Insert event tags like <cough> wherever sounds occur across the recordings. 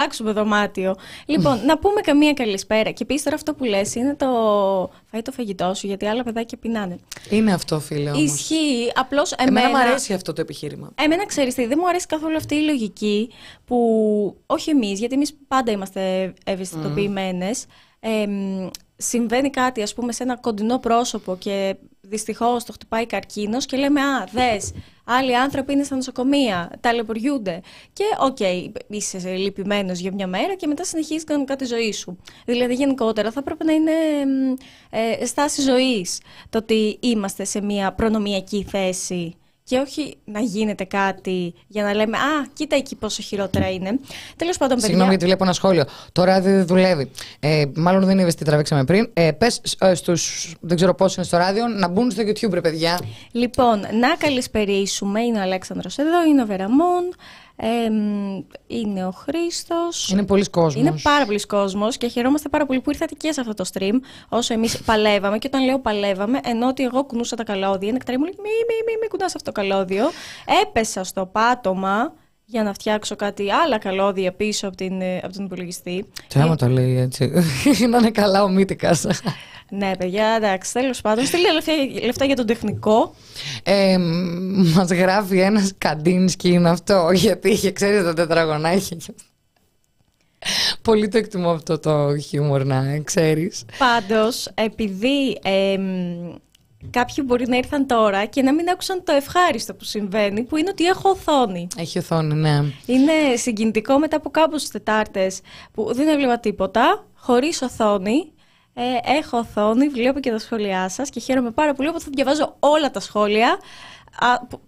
αλλάξουμε δωμάτιο. Λοιπόν, να πούμε καμία καλησπέρα. Και επίσης τώρα αυτό που λες είναι το φάει το φαγητό σου, γιατί άλλα παιδάκια πεινάνε. Είναι αυτό, φίλε. Όμως. Ισχύει. Απλώς Εμένα, εμένα. μου αρέσει αυτό το επιχείρημα. Εμένα ξέρεις τι, δεν μου αρέσει καθόλου αυτή η λογική που όχι εμείς, γιατί εμείς πάντα είμαστε ευαισθητοποιημένες. Συμβαίνει κάτι, ας πούμε, σε ένα κοντινό πρόσωπο και δυστυχώς το χτυπάει καρκίνος και λέμε «Α, δες, άλλοι άνθρωποι είναι στα νοσοκομεία, ταλαιπωριούνται». Και OK, okay, είσαι λυπημένος για μια μέρα και μετά συνεχίζεις κανονικά τη ζωή σου. Δηλαδή, γενικότερα, θα πρέπει να είναι ε, στάση ζωής το ότι είμαστε σε μια προνομιακή θέση και όχι να γίνεται κάτι για να λέμε Α, κοίτα εκεί πόσο χειρότερα είναι. Τέλος πάντων, παιδιά. Συγγνώμη, γιατί βλέπω ένα σχόλιο. Το ράδιο δεν δουλεύει. Ε, μάλλον δεν είδες τι τραβήξαμε πριν. Ε, Πες ε, στους. Δεν ξέρω πώς είναι στο ράδιο, να μπουν στο YouTube, ρε παιδιά. Λοιπόν, να καλησπερίσουμε. Είναι ο Αλέξανδρος εδώ, είναι ο Βεραμόν είναι ο Χρήστος. Είναι πολλοί κόσμος. Είναι πάρα πολλοί κόσμος και χαιρόμαστε πάρα πολύ που ήρθατε και σε αυτό το stream. Όσο εμείς <laughs> παλεύαμε, και όταν λέω παλεύαμε, ενώ ότι εγώ κουνούσα τα καλώδια, είναι μου λέει: Μη, μη, μη, μη κουνάς αυτό το καλώδιο. Έπεσα στο πάτωμα για να φτιάξω κάτι άλλα καλώδια πίσω από, την, από τον υπολογιστή. Τι άμα το λέει έτσι. <laughs> να είναι καλά ο Μύτικας. Ναι, παιδιά, εντάξει, τέλος πάντων. Στείλει λεφτά, λεφτά για τον τεχνικό. Ε, Μας γράφει ένας Καντίνσκι είναι αυτό, γιατί είχε, ξέρεις τα τετραγωνάκια. Πολύ το εκτιμώ αυτό το χιούμορ να ξέρεις. Πάντως, επειδή ε, κάποιοι μπορεί να ήρθαν τώρα και να μην άκουσαν το ευχάριστο που συμβαίνει, που είναι ότι έχω οθόνη. Έχει οθόνη, ναι. Είναι συγκινητικό μετά από κάποιες Τετάρτες που δεν έβλεπα τίποτα, χωρίς οθόνη ε, έχω οθόνη, βλέπω και τα σχόλιά σας και χαίρομαι πάρα πολύ. Οπότε θα διαβάζω όλα τα σχόλια.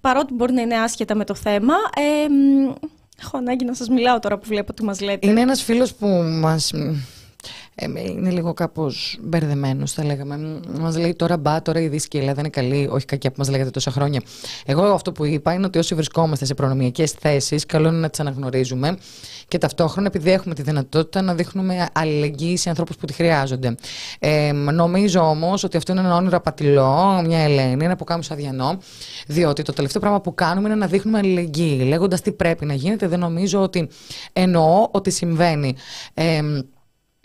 παρότι μπορεί να είναι άσχετα με το θέμα. Ε, έχω ανάγκη να σας μιλάω τώρα που βλέπω τι μας λέτε. Είναι ένας φίλος που μας ε, είναι λίγο κάπως μπερδεμένος, θα λέγαμε. Μας λέει τώρα μπα, τώρα η Δύση και η Ελλάδα είναι καλή, όχι κακιά που μας λέγατε τόσα χρόνια. Εγώ αυτό που είπα είναι ότι όσοι βρισκόμαστε σε προνομιακές θέσεις, καλό είναι να τις αναγνωρίζουμε και ταυτόχρονα επειδή έχουμε τη δυνατότητα να δείχνουμε αλληλεγγύη σε ανθρώπους που τη χρειάζονται. Ε, νομίζω όμως ότι αυτό είναι ένα όνειρο απατηλό, μια Ελένη, ένα που κάνουμε αδιανό, διότι το τελευταίο πράγμα που κάνουμε είναι να δείχνουμε αλληλεγγύη. Λέγοντας τι πρέπει να γίνεται, δεν νομίζω ότι εννοώ ότι συμβαίνει. Ε,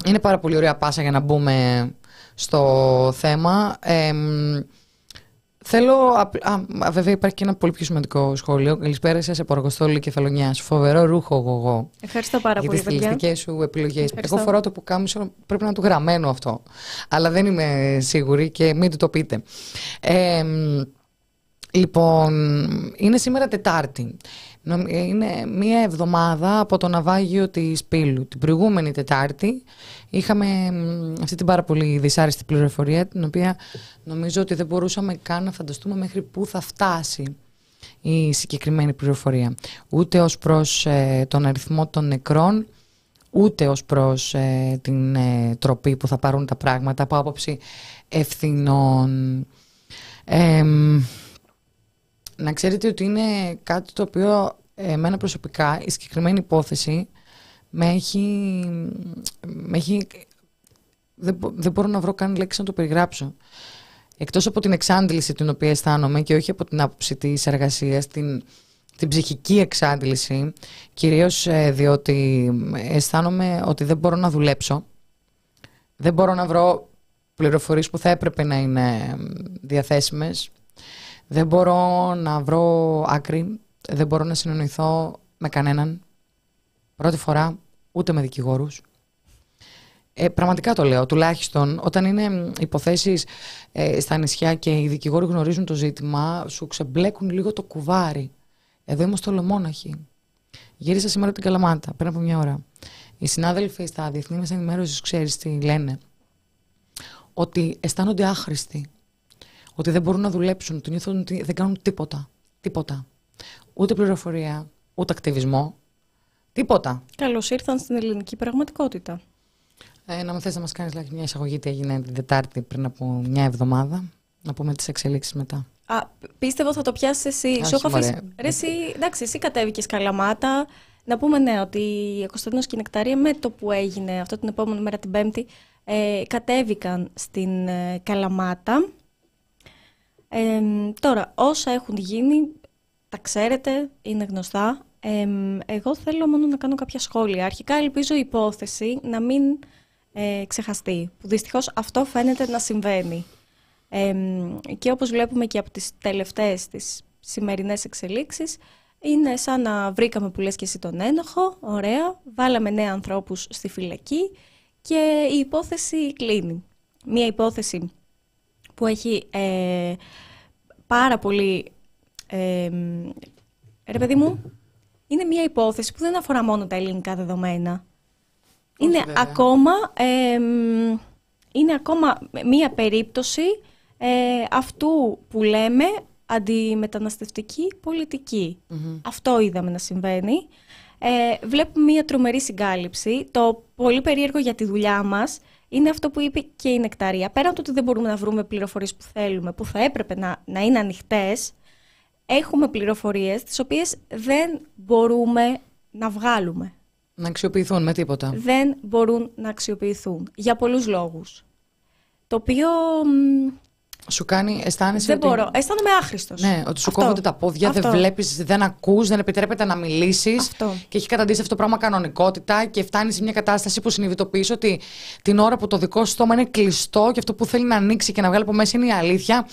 είναι πάρα πολύ ωραία πάσα για να μπούμε στο θέμα. θέλω. Α, βέβαια, υπάρχει και ένα πολύ πιο σημαντικό σχόλιο. Καλησπέρα σας από Αργοστόλη Κεφαλονιάς. Φοβερό ρούχο εγώ. Ευχαριστώ πάρα για πολύ. Για τι στιλιστικέ σου επιλογές. Εγώ φοράω το που κάμισο, πρέπει να είναι του γραμμένο αυτό. Αλλά δεν είμαι σίγουρη και μην του το πείτε. Ε, λοιπόν, είναι σήμερα Τετάρτη. Είναι μία εβδομάδα από το ναυάγιο της Πύλου. Την προηγούμενη Τετάρτη είχαμε αυτή την πάρα πολύ δυσάρεστη πληροφορία την οποία νομίζω ότι δεν μπορούσαμε καν να φανταστούμε μέχρι πού θα φτάσει η συγκεκριμένη πληροφορία. Ούτε ως προς ε, τον αριθμό των νεκρών, ούτε ως προς ε, την ε, τροπή που θα πάρουν τα πράγματα από άποψη ευθυνών. Να ξέρετε ότι είναι κάτι το οποίο εμένα προσωπικά η συγκεκριμένη υπόθεση με έχει, με έχει δεν, δεν μπορώ να βρω καν λέξη να το περιγράψω. Εκτός από την εξάντληση την οποία αισθάνομαι και όχι από την άποψη της εργασίας, την, την ψυχική εξάντληση, κυρίως ε, διότι αισθάνομαι ότι δεν μπορώ να δουλέψω, δεν μπορώ να βρω πληροφορίες που θα έπρεπε να είναι διαθέσιμες, δεν μπορώ να βρω άκρη, δεν μπορώ να συνεννοηθώ με κανέναν, πρώτη φορά ούτε με δικηγόρους. Ε, πραγματικά το λέω, τουλάχιστον όταν είναι υποθέσεις ε, στα νησιά και οι δικηγόροι γνωρίζουν το ζήτημα, σου ξεμπλέκουν λίγο το κουβάρι. Εδώ είμαστε ολομόναχοι. Γύρισα σήμερα την Καλαμάτα, πριν από μια ώρα. Οι συνάδελφοι στα διεθνή μέσα ενημέρωσης, ξέρεις τι λένε. Ότι αισθάνονται άχρηστοι. Ότι δεν μπορούν να δουλέψουν. Ότι νιώθουν ότι δεν κάνουν τίποτα. Τίποτα. Ούτε πληροφορία, ούτε ακτιβισμό. Τίποτα. Καλώς ήρθαν στην ελληνική πραγματικότητα. Ε, να μου θες να μας κάνεις μια εισαγωγή τι έγινε την Τετάρτη πριν από μια εβδομάδα. Να πούμε τις εξελίξεις μετά. Α, πίστευω θα το πιάσεις εσύ. Σου έχω αφήσει. Ρε, εσύ, εντάξει, εσύ κατέβηκες καλαμάτα. Να πούμε ναι, ότι η Κωνσταντίνος και η Νεκταρία με το που έγινε αυτό την επόμενη μέρα την Πέμπτη ε, κατέβηκαν στην ε, Καλαμάτα. Ε, τώρα, όσα έχουν γίνει τα ξέρετε, είναι γνωστά. εγώ θέλω μόνο να κάνω κάποια σχόλια. Αρχικά ελπίζω η υπόθεση να μην ε, ξεχαστεί, που δυστυχώς αυτό φαίνεται να συμβαίνει. και όπως βλέπουμε και από τις τελευταίες, τις σημερινές εξελίξεις, είναι σαν να βρήκαμε που λες και εσύ τον ένοχο, ωραία, βάλαμε νέα ανθρώπους στη φυλακή και η υπόθεση κλείνει. Μία υπόθεση που έχει ε, πάρα πολύ... Ε, ρε παιδί μου, είναι μία υπόθεση που δεν αφορά μόνο τα ελληνικά δεδομένα. είναι, ακόμα, είναι ακόμα μία περίπτωση ε, αυτού που λέμε αντιμεταναστευτική Αυτό είδαμε να συμβαίνει. Ε, βλέπουμε μία τρομερή συγκάλυψη. Το πολύ περίεργο για τη δουλειά μας είναι αυτό που είπε και η Νεκταρία. Πέραν του ότι δεν μπορούμε να βρούμε πληροφορίες που θέλουμε, που θα έπρεπε να, να είναι ανοιχτές, έχουμε πληροφορίες τις οποίες δεν μπορούμε να βγάλουμε. Να αξιοποιηθούν με τίποτα. Δεν μπορούν να αξιοποιηθούν για πολλούς λόγους. Το οποίο σου κάνει, αισθάνεσαι. Δεν ότι... μπορώ. Αισθάνομαι άχρηστος. Ναι, ότι σου κόβονται τα πόδια, δεν βλέπεις, δεν ακούς, δεν επιτρέπεται να μιλήσεις. Και έχει καταντήσει αυτό το πράγμα κανονικότητα και φτάνει σε μια κατάσταση που συνειδητοποιείς ότι την ώρα που το δικό σου στόμα είναι κλειστό και αυτό που θέλει να ανοίξει και να βγάλει από μέσα είναι η αλήθεια.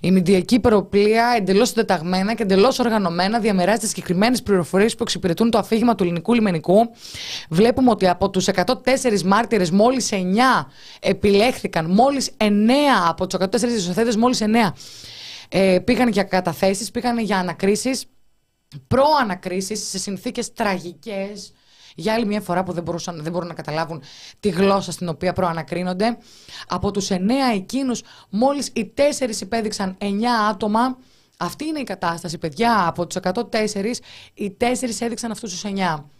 Η μηντιακή υπεροπλία εντελώς συντεταγμένα και εντελώς οργανωμένα διαμεράζεται συγκεκριμένες πληροφορίες που εξυπηρετούν το αφήγημα του ελληνικού λιμενικού. Βλέπουμε ότι από τους 104 μάρτυρες, μόλις 9 επιλέχθηκαν, μόλις 9 από τους 104 μόλι μόλις 9 ε, πήγαν για καταθέσεις, πήγαν για ανακρίσεις, προανακρίσεις σε συνθήκες τραγικές, για άλλη μια φορά που δεν, μπορούσαν, δεν μπορούν να καταλάβουν τη γλώσσα στην οποία προανακρίνονται. Από τους 9 εκείνους, μόλις οι 4 υπέδειξαν 9 άτομα. Αυτή είναι η κατάσταση, παιδιά. Από τους 104, οι 4 έδειξαν αυτούς τους 9.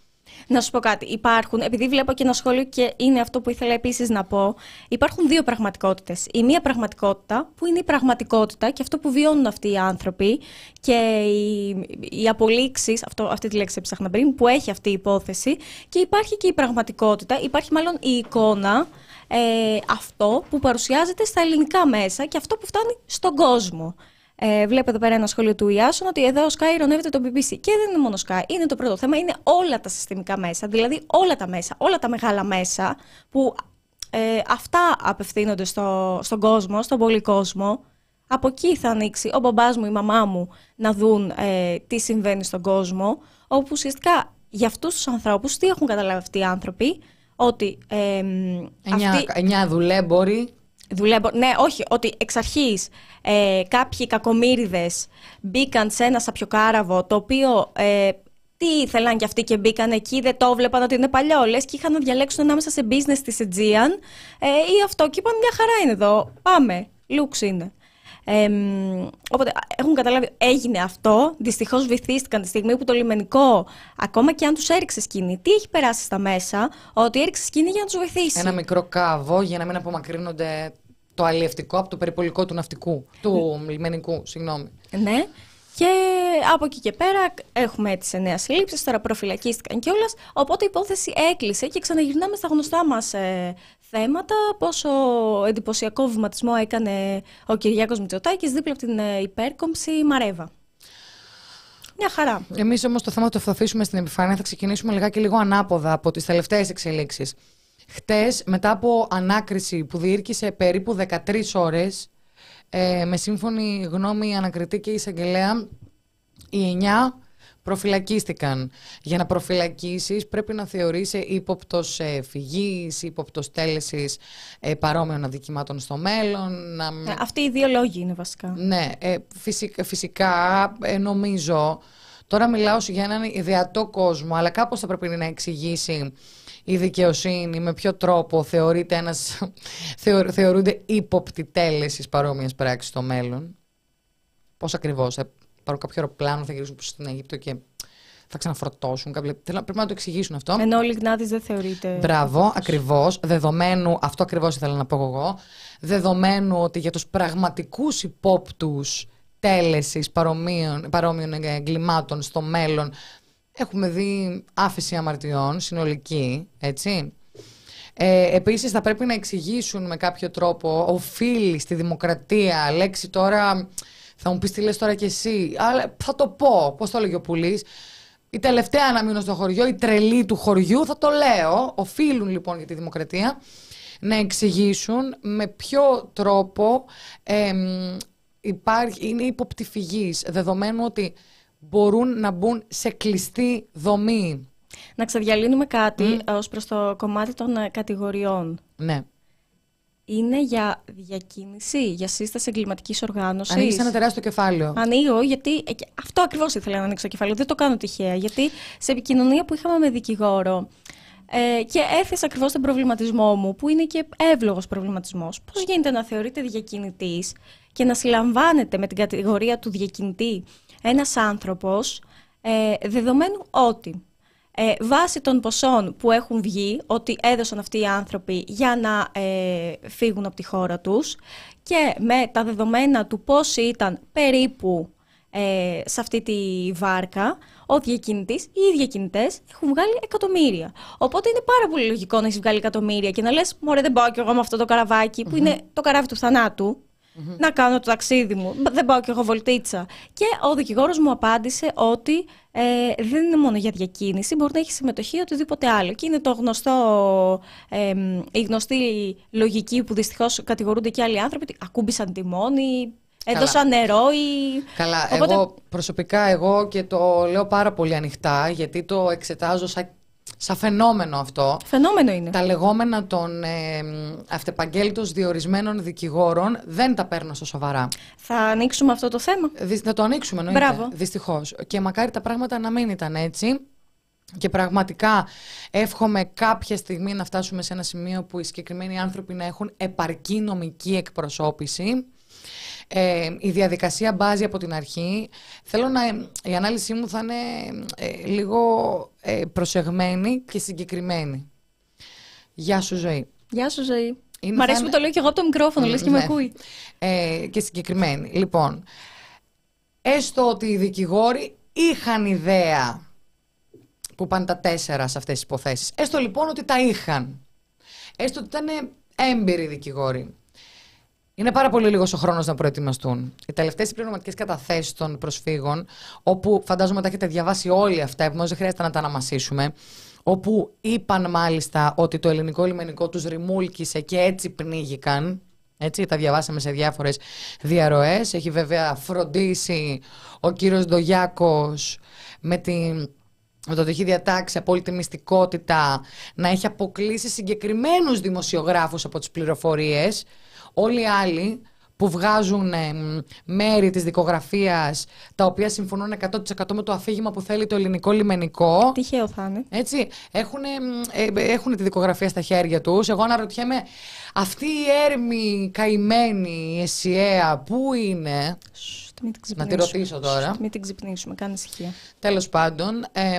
Να σου πω κάτι. Υπάρχουν, επειδή βλέπω και ένα σχόλιο και είναι αυτό που ήθελα επίσης να πω, υπάρχουν δύο πραγματικότητες. Η μία πραγματικότητα που είναι η πραγματικότητα και αυτό που βιώνουν αυτοί οι άνθρωποι και οι, οι απολύξεις, αυτή τη λέξη έψαχνα πριν, που έχει αυτή η υπόθεση. Και υπάρχει και η πραγματικότητα, υπάρχει μάλλον η εικόνα, ε, αυτό που παρουσιάζεται στα ελληνικά μέσα και αυτό που φτάνει στον κόσμο. Ε, βλέπω εδώ πέρα ένα σχόλιο του Ιάσον ότι εδώ ο Sky ειρωνεύεται το BBC. Και δεν είναι μόνο Sky, είναι το πρώτο θέμα, είναι όλα τα συστημικά μέσα. Δηλαδή όλα τα μέσα, όλα τα μεγάλα μέσα που ε, αυτά απευθύνονται στο, στον κόσμο, στον πολύ κόσμο. Από εκεί θα ανοίξει ο μπαμπάς μου, η μαμά μου να δουν ε, τι συμβαίνει στον κόσμο. Όπου ουσιαστικά για αυτούς τους ανθρώπους, τι έχουν καταλάβει αυτοί οι άνθρωποι, ότι... Ε, εννιά, αυτοί... εννιά δουλέμποροι Δουλεύω. Ναι, όχι, ότι εξ αρχής ε, κάποιοι κακομύριδες μπήκαν σε ένα σαπιοκάραβο το οποίο. Ε, τι ήθελαν κι αυτοί και μπήκαν εκεί, δεν το βλέπαν ότι είναι παλιό. Λες και είχαν να διαλέξουν ανάμεσα σε business της Aegean ε, ή αυτό. Και είπαν μια χαρά είναι εδώ. Πάμε. Λούξ είναι. Ε, οπότε έχουν καταλάβει, έγινε αυτό. Δυστυχώς βυθίστηκαν τη στιγμή που το λιμενικό, ακόμα και αν τους έριξε σκηνή, τι έχει περάσει στα μέσα, ότι έριξε σκηνή για να τους βοηθήσει. Ένα μικρό κάβο για να μην απομακρύνονται το αλλιευτικό από το περιπολικό του ναυτικού, του λιμενικού, συγγνώμη. Ναι. Και από εκεί και πέρα έχουμε έτσι νέα συλλήψεις. Τώρα προφυλακίστηκαν κιόλας. Οπότε η υπόθεση έκλεισε και ξαναγυρνάμε στα γνωστά μας ε, θέματα. Πόσο εντυπωσιακό βηματισμό έκανε ο Κυριάκος Μητσοτάκης δίπλα από την ε, υπέρκομψη Μαρέβα. Μια χαρά. Εμείς όμως το θέμα το θα αφήσουμε στην επιφάνεια. Θα ξεκινήσουμε λιγάκι λίγο ανάποδα από τις τελευταίες εξελίξεις. Χτες, μετά από ανάκριση που διήρκησε περίπου 13 ώρες, ε, με σύμφωνη γνώμη ανακριτή και εισαγγελέα, οι 9 προφυλακίστηκαν. Για να προφυλακίσεις πρέπει να θεωρείσαι ύποπτος ε, φυγής, ύποπτος τέλεσης ε, παρόμοιων αδικημάτων στο μέλλον. Να... Ε, αυτοί οι δύο λόγοι είναι βασικά. Ναι, ε, φυσικά, φυσικά ε, νομίζω... Τώρα μιλάω για έναν ιδεατό κόσμο, αλλά κάπως θα πρέπει να εξηγήσει η δικαιοσύνη, με ποιο τρόπο θεωρείται ένας, θεωρούνται ύποπτοι τέλεση παρόμοιες πράξεις στο μέλλον. Πώς ακριβώς, θα πάρουν κάποιο αεροπλάνο, θα γυρίσουν στην Αίγυπτο και θα ξαναφορτώσουν. Κάποια... Πρέπει να το εξηγήσουν αυτό. Ενώ ο Λιγνάδη δεν θεωρείται. Μπράβο, ακριβώς. Δεδομένου, αυτό ακριβώς ήθελα να πω εγώ. Δεδομένου ότι για τους πραγματικούς υπόπτους τέλεσης παρόμοιων, παρόμοιων εγκλημάτων στο μέλλον Έχουμε δει άφηση αμαρτιών συνολική, έτσι. Ε, επίσης θα πρέπει να εξηγήσουν με κάποιο τρόπο οφείλει στη δημοκρατία, λέξη τώρα θα μου πεις τι λες τώρα κι εσύ, αλλά θα το πω, πώς το έλεγε ο Πουλής, η τελευταία να μείνω στο χωριό, η τρελή του χωριού, θα το λέω. Οφείλουν λοιπόν για τη δημοκρατία να εξηγήσουν με ποιο τρόπο υπάρχει, είναι υποπτυφυγής, δεδομένου ότι μπορούν να μπουν σε κλειστή δομή. Να ξεδιαλύνουμε κάτι mm. ως προς το κομμάτι των ε, κατηγοριών. Ναι. Είναι για διακίνηση, για σύσταση εγκληματικής οργάνωσης; Ανοίγεις ένα τεράστιο κεφάλαιο. Ανοίγω, γιατί ε, αυτό ακριβώς ήθελα να ανοίξω το κεφάλαιο. Δεν το κάνω τυχαία. Γιατί σε επικοινωνία που είχαμε με δικηγόρο, ε, και έθεσα ακριβώς τον προβληματισμό μου, που είναι και εύλογος προβληματισμός. Πώς γίνεται να θεωρείται διακινητής και να συλλαμβάνεται με την κατηγορία του διακινητή ένας άνθρωπος, ε, δεδομένου ότι ε, βάσει των ποσών που έχουν βγει, ότι έδωσαν αυτοί οι άνθρωποι για να ε, φύγουν από τη χώρα τους και με τα δεδομένα του πώς ήταν περίπου ε, σε αυτή τη βάρκα, ο διακινητής ή οι διακινητές έχουν βγάλει εκατομμύρια. Οπότε είναι πάρα πολύ λογικό να έχεις βγάλει εκατομμύρια και να λες: Μωρέ, δεν πάω κι εγώ με αυτό το καραβάκι, που είναι το καράβι του θανάτου. Να κάνω το ταξίδι μου. Δεν πάω κι εγώ βολτίτσα. Και ο δικηγόρος μου απάντησε ότι ε, δεν είναι μόνο για διακίνηση, μπορεί να έχει συμμετοχή οτιδήποτε άλλο. Και είναι το γνωστό, ε, η γνωστή λογική που δυστυχώς κατηγορούνται και άλλοι άνθρωποι ότι ακούμπησαν τιμόνι, Έδωσα νερό ή... Καλά, εγώ προσωπικά εγώ και το λέω πάρα πολύ ανοιχτά γιατί το εξετάζω σαν, σαν φαινόμενο αυτό. Φαινόμενο είναι. Τα λεγόμενα των ε, αυτεπαγγέλτος διορισμένων δικηγόρων δεν τα παίρνω στο σοβαρά. Θα ανοίξουμε αυτό το θέμα; θα το ανοίξουμε εννοείται, Μπράβο. δυστυχώς. Και μακάρι τα πράγματα να μην ήταν έτσι. Και πραγματικά εύχομαι κάποια στιγμή να φτάσουμε σε ένα σημείο που οι συγκεκριμένοι άνθρωποι να έχουν επαρκή νομική εκπροσώπηση ε, η διαδικασία μπάζει από την αρχή. Θέλω να. Η ανάλυση μου θα είναι ε, λίγο ε, προσεγμένη και συγκεκριμένη. Γεια σου, ζωή. Γεια σου, ζωή. Είναι, Μ' αρέσει που το λέω και εγώ από το μικρόφωνο, λες και με ναι. ακούει. Ε, και συγκεκριμένη. Λοιπόν, έστω ότι οι δικηγόροι είχαν ιδέα που πάνε τα τέσσερα σε αυτές τις υποθέσεις. Έστω λοιπόν ότι τα είχαν. Έστω ότι ήταν έμπειροι δικηγόροι. Είναι πάρα πολύ λίγος ο χρόνος να προετοιμαστούν. Οι τελευταίες πληρωματικές καταθέσεις των προσφύγων, όπου φαντάζομαι τα έχετε διαβάσει όλοι αυτά, επομένως δεν χρειάζεται να τα αναμασίσουμε, όπου είπαν μάλιστα ότι το ελληνικό λιμενικό τους ρημούλκησε και έτσι πνίγηκαν. Έτσι, τα διαβάσαμε σε διάφορες διαρροές. Έχει βέβαια φροντίσει ο κύριος Ντογιάκος με την με το ότι έχει διατάξει απόλυτη μυστικότητα να έχει αποκλείσει συγκεκριμένους δημοσιογράφους από τις πληροφορίες Όλοι οι άλλοι που βγάζουν ε, μέρη της δικογραφίας τα οποία συμφωνούν 100% με το αφήγημα που θέλει το ελληνικό λιμενικό. Τυχαίο θα είναι. Έτσι, έχουν, ε, έχουν τη δικογραφία στα χέρια τους. Εγώ αναρωτιέμαι, αυτή η έρμη καημένη, η Εσιαία, πού είναι... μην την να τη ρωτήσω τώρα. μην την ξυπνήσουμε, κάνει ησυχία. Τέλος πάντων, ε,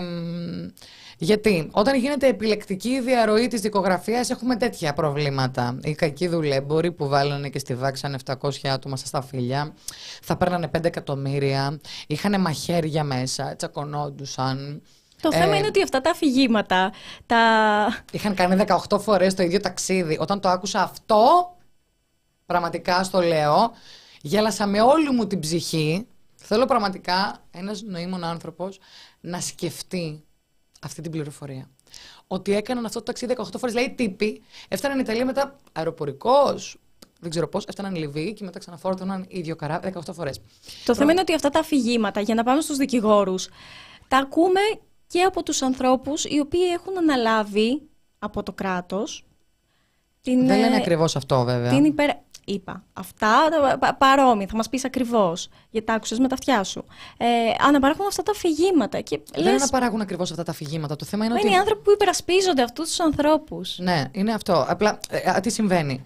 γιατί όταν γίνεται επιλεκτική διαρροή της δικογραφίας, έχουμε τέτοια προβλήματα. Οι κακοί δουλέμποροι που βάλανε και στη βάξαν 700 άτομα στα σταφύλια, θα παίρνανε 5 εκατομμύρια, είχαν μαχαίρια μέσα, τσακωνόντουσαν. Το ε, θέμα είναι ότι αυτά τα αφηγήματα. Τα... Είχαν κάνει 18 φορές το ίδιο ταξίδι. Όταν το άκουσα αυτό, πραγματικά στο λέω, γέλασα με όλη μου την ψυχή. Θέλω πραγματικά ένας νοήμων άνθρωπος να σκεφτεί αυτή την πληροφορία. Ότι έκαναν αυτό το ταξίδι 18 φορές. Λέει τύποι, έφταναν Ιταλία μετά αεροπορικός, δεν ξέρω πώς, έφταναν Λιβύη και μετά ξαναφόρτωναν ίδιο καράβι 18 φορές. Το θέμα είναι ότι αυτά τα αφηγήματα, για να πάμε στους δικηγόρους, τα ακούμε και από τους ανθρώπους οι οποίοι έχουν αναλάβει από το κράτος. Δεν λένε ε, ακριβώς αυτό, βέβαια. Την υπερ είπα. Αυτά παρόμοια, θα μας πεις ακριβώς. Γιατί τα άκουσες με τα αυτιά σου. Ε, αναπαράγουν αυτά τα αφηγήματα. Και Δεν λες... αναπαράγουν ακριβώς αυτά τα αφηγήματα. Το θέμα είναι, ότι. Είναι οι άνθρωποι που υπερασπίζονται αυτούς τους ανθρώπους. Ναι, είναι αυτό. Απλά ε, τι συμβαίνει.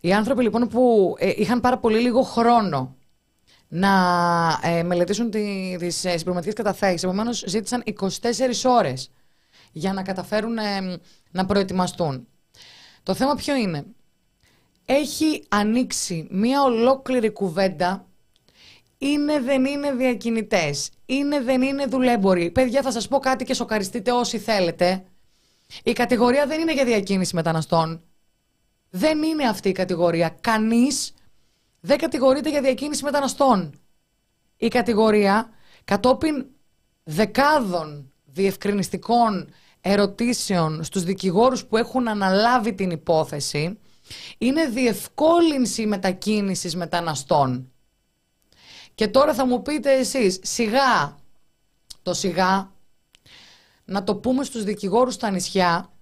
Οι άνθρωποι λοιπόν που ε, είχαν πάρα πολύ λίγο χρόνο να ε, μελετήσουν τι τις ε, συμπληρωματικές καταθέσεις. Επομένως ζήτησαν 24 ώρες για να καταφέρουν ε, να προετοιμαστούν. Το θέμα ποιο είναι; Έχει ανοίξει μία ολόκληρη κουβέντα είναι δεν είναι διακινητές, είναι δεν είναι δουλέμποροι. Παιδιά θα σας πω κάτι και σοκαριστείτε όσοι θέλετε. Η κατηγορία δεν είναι για διακίνηση μεταναστών. Δεν είναι αυτή η κατηγορία. Κανείς δεν κατηγορείται για διακίνηση μεταναστών. Η κατηγορία κατόπιν δεκάδων διευκρινιστικών ερωτήσεων στους δικηγόρους που έχουν αναλάβει την υπόθεση είναι διευκόλυνση μετακίνησης μεταναστών. Και τώρα θα μου πείτε εσείς, σιγά, το σιγά, να το πούμε στους δικηγόρους στα νησιά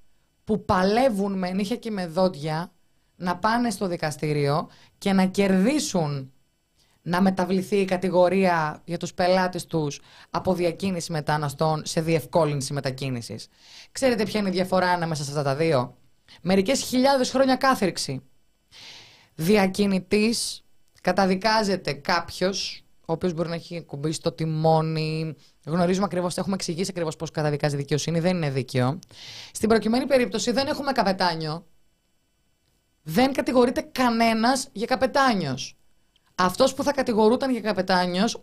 που παλεύουν με νύχια και με δόντια να πάνε στο δικαστήριο και να κερδίσουν να μεταβληθεί η κατηγορία για τους πελάτες τους από διακίνηση μεταναστών σε διευκόλυνση μετακίνησης. Ξέρετε ποια είναι η διαφορά ανάμεσα σε αυτά τα δύο; Μερικές χιλιάδες χρόνια κάθριξη. Διακινητής καταδικάζεται κάποιος ο οποίος μπορεί να έχει κουμπίσει το τιμόνι. Γνωρίζουμε ακριβώς, έχουμε εξηγήσει ακριβώς πώς καταδικάζει η δικαιοσύνη, δεν είναι δίκαιο. Στην προκειμένη περίπτωση δεν έχουμε καπετάνιο. Δεν κατηγορείται κανένας για καπετάνιος. Αυτός που θα κατηγορούταν για καπετάνιος,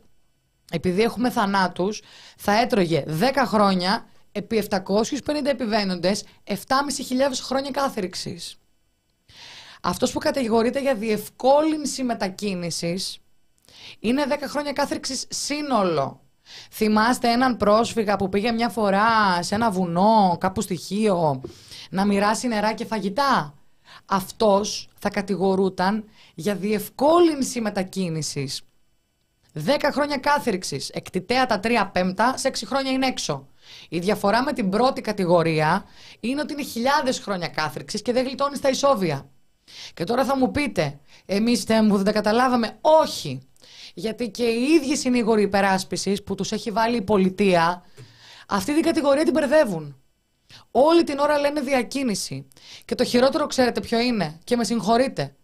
επειδή έχουμε θανάτους, θα έτρωγε 10 χρόνια επί 750 επιβαίνοντες 7.500 χρόνια κάθριξης. Αυτός που κατηγορείται για διευκόλυνση μετακίνησης είναι 10 χρόνια κάθριξης σύνολο. Θυμάστε έναν πρόσφυγα που πήγε μια φορά σε ένα βουνό, κάπου στοιχείο, να μοιράσει νερά και φαγητά. Αυτός θα κατηγορούταν για διευκόλυνση μετακίνησης. 10 χρόνια κάθριξης, εκτιτέα τα 3 πέμπτα, σε 6 χρόνια είναι έξω. Η διαφορά με την πρώτη κατηγορία είναι ότι είναι χιλιάδες χρόνια κάθριξης και δεν γλιτώνεις στα ισόβια. Και τώρα θα μου πείτε, εμείς δεν τα καταλάβαμε; Όχι. Γιατί και οι ίδιοι συνήγοροι υπεράσπισης που τους έχει βάλει η πολιτεία, αυτή την κατηγορία την μπερδεύουν. Όλη την ώρα λένε διακίνηση. Και το χειρότερο ξέρετε ποιο είναι, και με συγχωρείτε.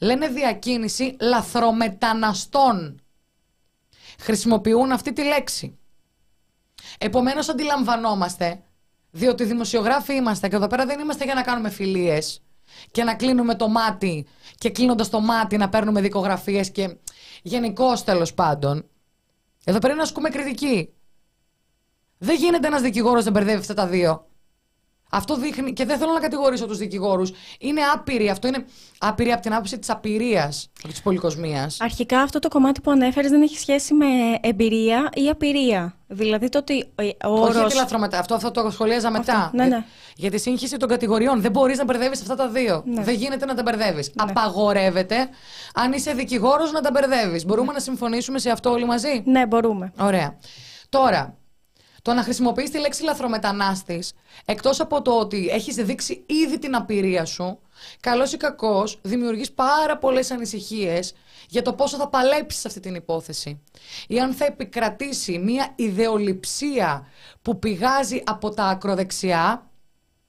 Λένε διακίνηση λαθρομεταναστών. Χρησιμοποιούν αυτή τη λέξη. Επομένως αντιλαμβανόμαστε, διότι δημοσιογράφοι είμαστε και εδώ πέρα δεν είμαστε για να κάνουμε φιλίες και να κλείνουμε το μάτι και κλείνοντας το μάτι να παίρνουμε δικογραφίες και γενικώ τέλος πάντων. Εδώ πρέπει να ασκούμε κριτική. Δεν γίνεται ένας δικηγόρος να μπερδεύει αυτά τα δύο. Αυτό δείχνει, και δεν θέλω να κατηγορήσω τους δικηγόρους. Είναι άπειροι. Αυτό είναι άπειροι από την άποψη της απειρίας της πολυκοσμίας. Αρχικά, αυτό το κομμάτι που ανέφερες δεν έχει σχέση με εμπειρία ή απειρία. Δηλαδή το ότι ο όρος... Όχι τη λαθρομετά. Αυτό, αυτό το σχολίαζα μετά. Ναι, ναι. Για τη σύγχυση των κατηγοριών. Δεν μπορείς να μπερδεύεις αυτά τα δύο. Ναι. Δεν γίνεται να τα μπερδεύεις. Ναι. Απαγορεύεται, αν είσαι δικηγόρος, να τα μπερδεύεις. Μπορούμε να συμφωνήσουμε σε αυτό όλοι μαζί; Ναι, μπορούμε. Ωραία. Τώρα, το να χρησιμοποιείς τη λέξη λαθρομετανάστης, εκτός από το ότι έχεις δείξει ήδη την απειρία σου, καλός ή κακός, δημιουργείς πάρα πολλές ανησυχίες για το πόσο θα παλέψεις σε αυτή την υπόθεση. Ή αν θα επικρατήσει μια ιδεολειψία που πηγάζει από τα ακροδεξιά,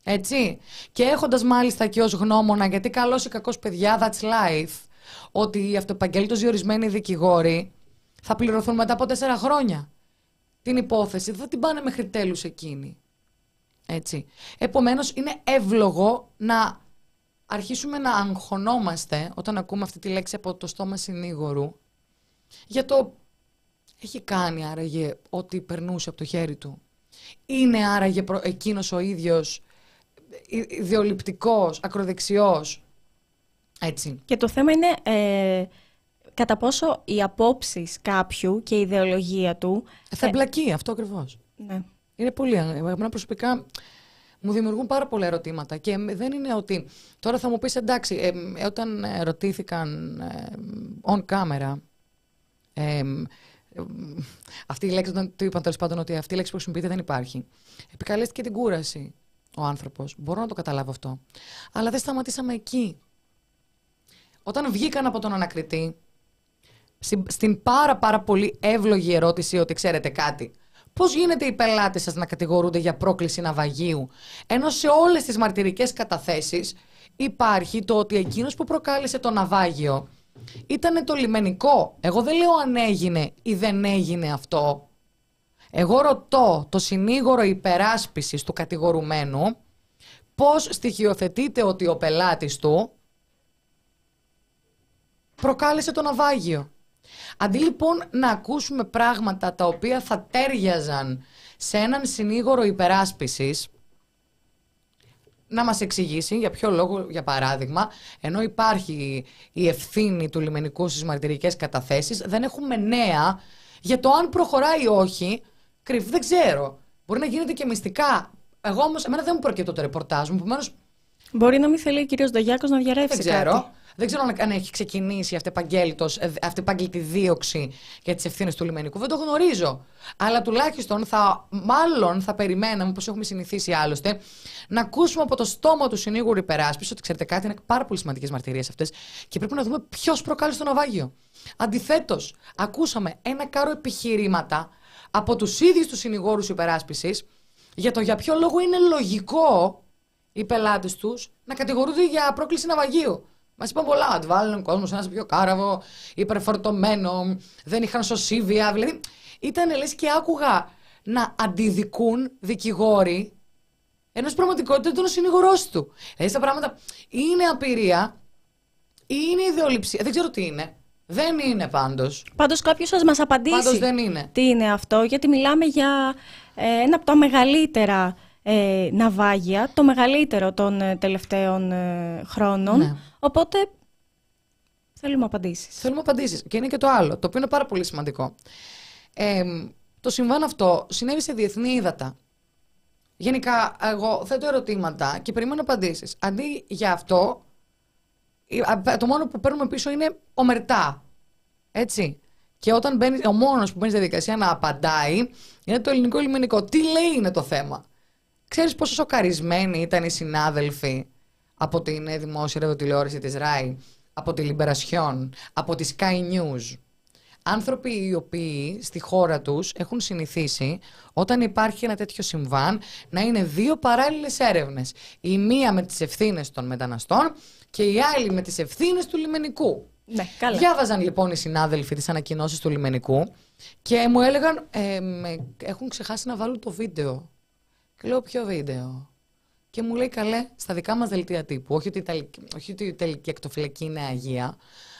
έτσι, και έχοντας μάλιστα και ως γνώμονα, γιατί καλός ή κακός παιδιά, that's life, ότι οι αυτοπαγγέλτος διορισμένοι δικηγόροι θα πληρωθούν μετά από τέσσερα χρόνια την υπόθεση, δεν θα την πάνε μέχρι τέλους εκείνη. Έτσι. Επομένως, είναι εύλογο να αρχίσουμε να αγχωνόμαστε όταν ακούμε αυτή τη λέξη από το στόμα συνήγορου για το έχει κάνει άραγε ό,τι περνούσε από το χέρι του. Είναι άραγε εκείνος ο ίδιος ιδεολειπτικός, ακροδεξιός. Έτσι. Και το θέμα είναι ε, κατά πόσο οι απόψεις κάποιου και η ιδεολογία του. Θα εμπλακεί αυτό ακριβώς. Ναι. Είναι πολύ. Εμένα προσωπικά μου δημιουργούν πάρα πολλά ερωτήματα. Και δεν είναι ότι. Τώρα θα μου πεις εντάξει, ε, όταν ρωτήθηκαν ε, on camera. Ε, αυτή η λέξη, όταν του είπαν τέλος πάντων ότι αυτή η λέξη που χρησιμοποιείται δεν υπάρχει. Επικαλέστηκε την κούραση ο άνθρωπος. Μπορώ να το καταλάβω αυτό. Αλλά δεν σταματήσαμε εκεί. Όταν βγήκαν από τον ανακριτή, στην πάρα πάρα πολύ εύλογη ερώτηση ότι ξέρετε κάτι. Πώς γίνεται οι πελάτες σας να κατηγορούνται για πρόκληση ναυαγίου, ενώ σε όλες τις μαρτυρικές καταθέσεις υπάρχει το ότι εκείνος που προκάλεσε το ναυάγιο ήταν το λιμενικό. Εγώ δεν λέω αν έγινε ή δεν έγινε αυτό. Εγώ ρωτώ το συνήγορο υπεράσπισης του κατηγορουμένου πώς στοιχειοθετείται ότι ο πελάτης του προκάλεσε το ναυάγιο. Αντί λοιπόν να ακούσουμε πράγματα τα οποία θα τέριαζαν σε έναν συνήγορο υπεράσπισης, να μας εξηγήσει για ποιο λόγο, για παράδειγμα, ενώ υπάρχει η ευθύνη του λιμενικού στις μαρτυρικές καταθέσεις, δεν έχουμε νέα για το αν προχωράει ή όχι, κρυφ, δεν ξέρω. Μπορεί να γίνεται και μυστικά. Εγώ όμως, εμένα δεν μου προκύπτει το ρεπορτάζ μου. Επομένω, Μπορεί να μην θέλει ο κύριος Ντογιάκο να διαρρεύσει δεν ξέρω. κάτι. Δεν ξέρω αν- αν έχει ξεκινήσει αυτεπαγγέλτος, ε, αυτεπάγγελτη δίωξη για τις ευθύνες του λιμενικού. Δεν το γνωρίζω. Αλλά τουλάχιστον θα, μάλλον θα περιμέναμε, όπως έχουμε συνηθίσει άλλωστε, να ακούσουμε από το στόμα του συνήγορου υπεράσπισης ότι ξέρετε κάτι, είναι πάρα πολύ σημαντικές μαρτυρίες αυτές και πρέπει να δούμε ποιος προκάλεσε το ναυάγιο. Αντιθέτως, ακούσαμε ένα κάρο επιχειρήματα από τους ίδιους τους συνηγόρους υπεράσπισης για το για ποιο λόγο είναι λογικό οι πελάτες τους να κατηγορούνται για πρόκληση ναυαγίου. Μας είπαν πολλά. Ότι βάλουν κόσμο σε ένα πιο κάραβο, υπερφορτωμένο, δεν είχαν σωσίβια. Δηλαδή, ήταν λες και άκουγα να αντιδικούν δικηγόροι ενώ στην πραγματικότητας ήταν ο συνήγορό του. Δηλαδή, στα πράγματα είναι απειρία ή είναι ιδεολειψία. Δεν ξέρω τι είναι. Δεν είναι πάντως. Πάντως κάποιος σα μας απαντήσει. Πάντως δεν είναι. Τι είναι αυτό, γιατί μιλάμε για ε, ένα από τα μεγαλύτερα ε, ναυάγια, το μεγαλύτερο των ε, τελευταίων ε, χρόνων. Ναι. Οπότε θέλουμε απαντήσεις. Θέλουμε απαντήσεις. Και είναι και το άλλο, το οποίο είναι πάρα πολύ σημαντικό. Ε, το συμβάν αυτό συνέβη σε διεθνή ύδατα. Γενικά, εγώ θέτω ερωτήματα και περιμένω απαντήσεις. Αντί για αυτό, η- α, το μόνο που παίρνουμε πίσω είναι ομερτά. Έτσι. Και όταν μπαίνει, ο μόνος που μπαίνει στη διαδικασία να απαντάει είναι το ελληνικό λιμενικό. Τι λέει είναι το θέμα; Ξέρεις πόσο σοκαρισμένοι ήταν οι συνάδελφοι από την ε, δημόσια ραδιοτηλεόραση της ΡΑΗ, από τη Λιμπερασιόν, από τη Sky News. Άνθρωποι οι οποίοι στη χώρα τους έχουν συνηθίσει όταν υπάρχει ένα τέτοιο συμβάν να είναι δύο παράλληλες έρευνες. Η μία με τις ευθύνες των μεταναστών και η άλλη με τις ευθύνες του λιμενικού. Ναι, καλά. Διάβαζαν λοιπόν οι συνάδελφοι τις ανακοινώσεις του λιμενικού και μου έλεγαν ε, με- έχουν ξεχάσει να βάλουν το βίντεο. Και λέω ποιο βίντεο. Και μου λέει καλέ στα δικά μας δελτία τύπου. Όχι ότι η, Ιταλική- όχι ότι η τελική εκτοφυλακή είναι αγία.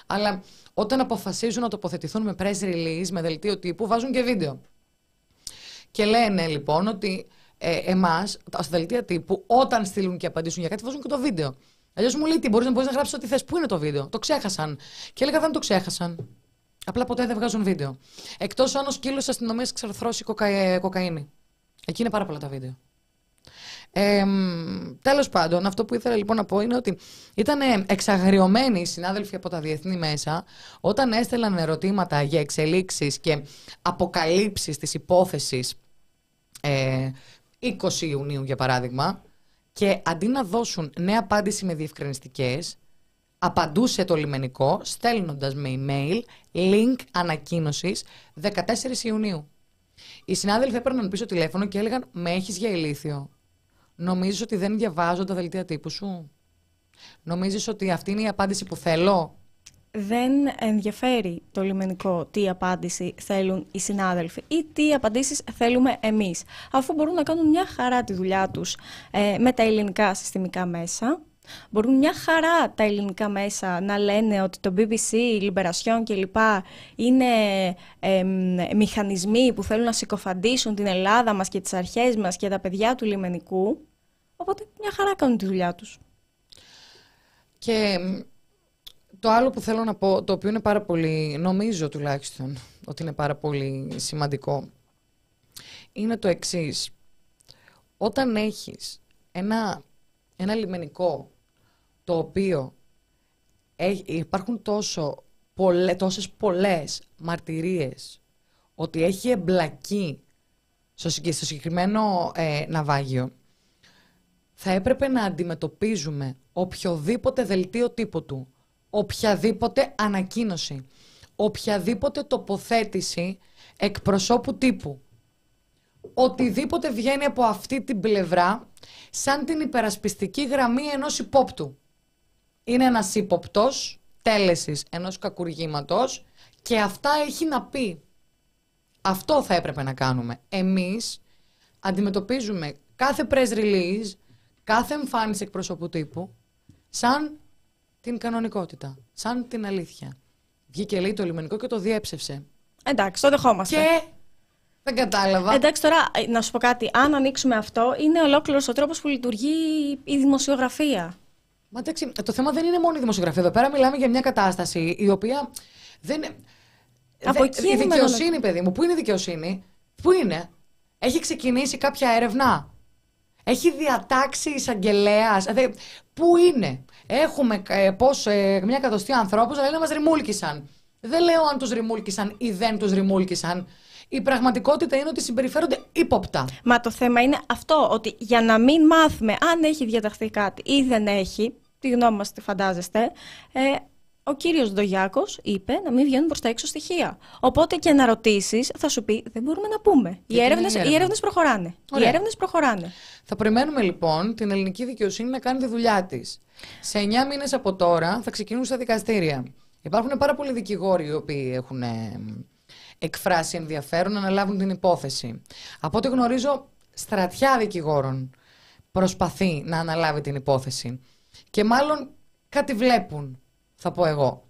Αλλά όταν αποφασίζουν να τοποθετηθούν με press release, με δελτίο τύπου, βάζουν και βίντεο. Και λένε λοιπόν ότι ε, εμάς, στα δελτία τύπου, όταν στείλουν και απαντήσουν για κάτι, βάζουν και το βίντεο. Αλλιώς μου λέει τι, μπορείς να, μπορείς να γράψεις ό,τι θες. Πού είναι το βίντεο; Το ξέχασαν. Και έλεγα δεν το ξέχασαν. Απλά ποτέ δεν βγάζουν βίντεο. Εκτός αν ο σκύλος αστυνομίας ξαρθρώσει κοκα... ε, κοκαίνη. Εκεί είναι πάρα πολλά τα βίντεο. Ε, Τέλος πάντων, αυτό που ήθελα λοιπόν να πω είναι ότι ήταν εξαγριωμένοι οι συνάδελφοι από τα διεθνή μέσα όταν έστελαν ερωτήματα για εξελίξεις και αποκαλύψεις της υπόθεσης ε, 20 Ιουνίου για παράδειγμα και αντί να δώσουν νέα απάντηση με διευκρινιστικές απαντούσε το λιμενικό στέλνοντας με email link ανακοίνωσης 14 Ιουνίου. Οι συνάδελφοι έπαιρναν πίσω τηλέφωνο και έλεγαν «Με έχεις για ηλίθιο. Νομίζεις ότι δεν διαβάζω τα δελτία τύπου σου; Νομίζεις ότι αυτή είναι η απάντηση που θέλω; Δεν ενδιαφέρει το λιμενικό τι απάντηση θέλουν οι συνάδελφοι ή τι απαντήσεις θέλουμε εμείς. Αφού μπορούν να κάνουν μια χαρά τη δουλειά τους ε, με τα ελληνικά συστημικά μέσα, μπορούν μια χαρά τα ελληνικά μέσα να λένε ότι το BBC, η Liberation κλπ. είναι ε, μ, μηχανισμοί που θέλουν να συκοφαντήσουν την Ελλάδα μας και τις αρχές μας και τα παιδιά του λιμενικού. Οπότε μια χαρά κάνουν τη δουλειά τους. Και μ, το άλλο που θέλω να πω, το οποίο είναι πάρα πολύ, νομίζω τουλάχιστον, ότι είναι πάρα πολύ σημαντικό, είναι το εξής. Όταν έχεις ένα, ένα λιμενικό το οποίο έχει, υπάρχουν τόσο πολλέ, τόσες πολλές μαρτυρίες ότι έχει εμπλακεί στο, συγκε- στο συγκεκριμένο ε, ναυάγιο, θα έπρεπε να αντιμετωπίζουμε οποιοδήποτε δελτίο τύπου του, οποιαδήποτε ανακοίνωση, οποιαδήποτε τοποθέτηση εκπροσώπου τύπου. Οτιδήποτε βγαίνει από αυτή την πλευρά σαν την υπερασπιστική γραμμή ενός υπόπτου. Είναι ένας ύποπτος τέλεσης ενός κακουργήματος και αυτά έχει να πει. Αυτό θα έπρεπε να κάνουμε. Εμείς αντιμετωπίζουμε κάθε press release, κάθε εμφάνιση εκπροσωπού τύπου, σαν την κανονικότητα, σαν την αλήθεια. Βγήκε λέει το λιμενικό και το διέψευσε. Εντάξει, το δεχόμαστε. Και δεν κατάλαβα. Εντάξει, τώρα ε, να σου πω κάτι. Αν ανοίξουμε αυτό, είναι ολόκληρος ο τρόπος που λειτουργεί η δημοσιογραφία. Μα εντάξει, το θέμα δεν είναι μόνο η δημοσιογραφία. Εδώ πέρα μιλάμε για μια κατάσταση η οποία δεν. Από δεν- εκεί η είναι δικαιοσύνη, παιδί μου. Πού είναι η δικαιοσύνη, Πού είναι; Έχει ξεκινήσει κάποια έρευνα; Έχει διατάξει εισαγγελέας; Δηλαδή, πού είναι; Έχουμε ε, πώς, ε, μια εκατοστή ανθρώπους να λένε μας ρημούλκησαν. Δεν λέω αν τους ρημούλκησαν ή δεν τους ρημούλκησαν. Η πραγματικότητα είναι ότι συμπεριφέρονται ύποπτα. Μα το θέμα είναι αυτό, ότι για να μην μάθουμε αν έχει διαταχθεί κάτι ή δεν έχει, τη γνώμη μας τη φαντάζεστε, ε, ο κύριος Ντογιάκος είπε να μην βγαίνουν προς τα έξω στοιχεία. Οπότε και να ρωτήσεις, θα σου πει, δεν μπορούμε να πούμε. Οι έρευνες, οι έρευνες προχωράνε. Οι έρευνες προχωράνε. Θα περιμένουμε λοιπόν την ελληνική δικαιοσύνη να κάνει τη δουλειά της. Σε 9 μήνες από τώρα θα ξεκινούν στα δικαστήρια. Υπάρχουν πάρα πολλοί δικηγόροι οι οποίοι έχουν ε, εκφράσει ενδιαφέρον να αναλάβουν την υπόθεση. Από ό,τι γνωρίζω, στρατιά δικηγόρων προσπαθεί να αναλάβει την υπόθεση. Και μάλλον κάτι βλέπουν, θα πω εγώ.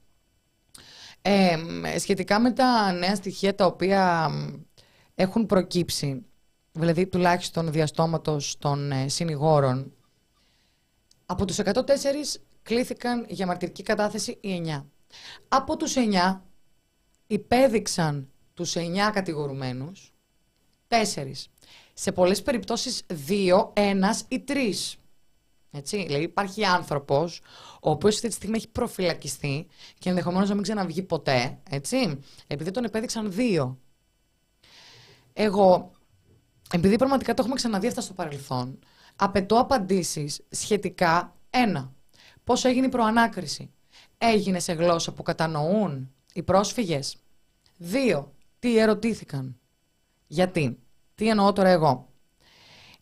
Ε, σχετικά με τα νέα στοιχεία τα οποία έχουν προκύψει, δηλαδή τουλάχιστον διαστόματος των ε, συνηγόρων, από τους 104 κλήθηκαν για μαρτυρική κατάθεση οι 9. Από τους 9 υπέδειξαν τους 9 κατηγορουμένους, 4. Σε πολλές περιπτώσεις 2, 1 ή 3. Έτσι, δηλαδή υπάρχει άνθρωπος ο οποίος αυτή τη στιγμή έχει προφυλακιστεί και ενδεχομένως να μην ξαναβγεί ποτέ. Έτσι, επειδή τον επέδειξαν δύο. Εγώ, επειδή πραγματικά το έχουμε ξαναδεί αυτά στο παρελθόν, απαιτώ απαντήσεις σχετικά. Ένα, πώς έγινε η προανάκριση. Έγινε σε γλώσσα που κατανοούν οι πρόσφυγες. Δύο, τι ερωτήθηκαν. Γιατί. Τι εννοώ τώρα εγώ.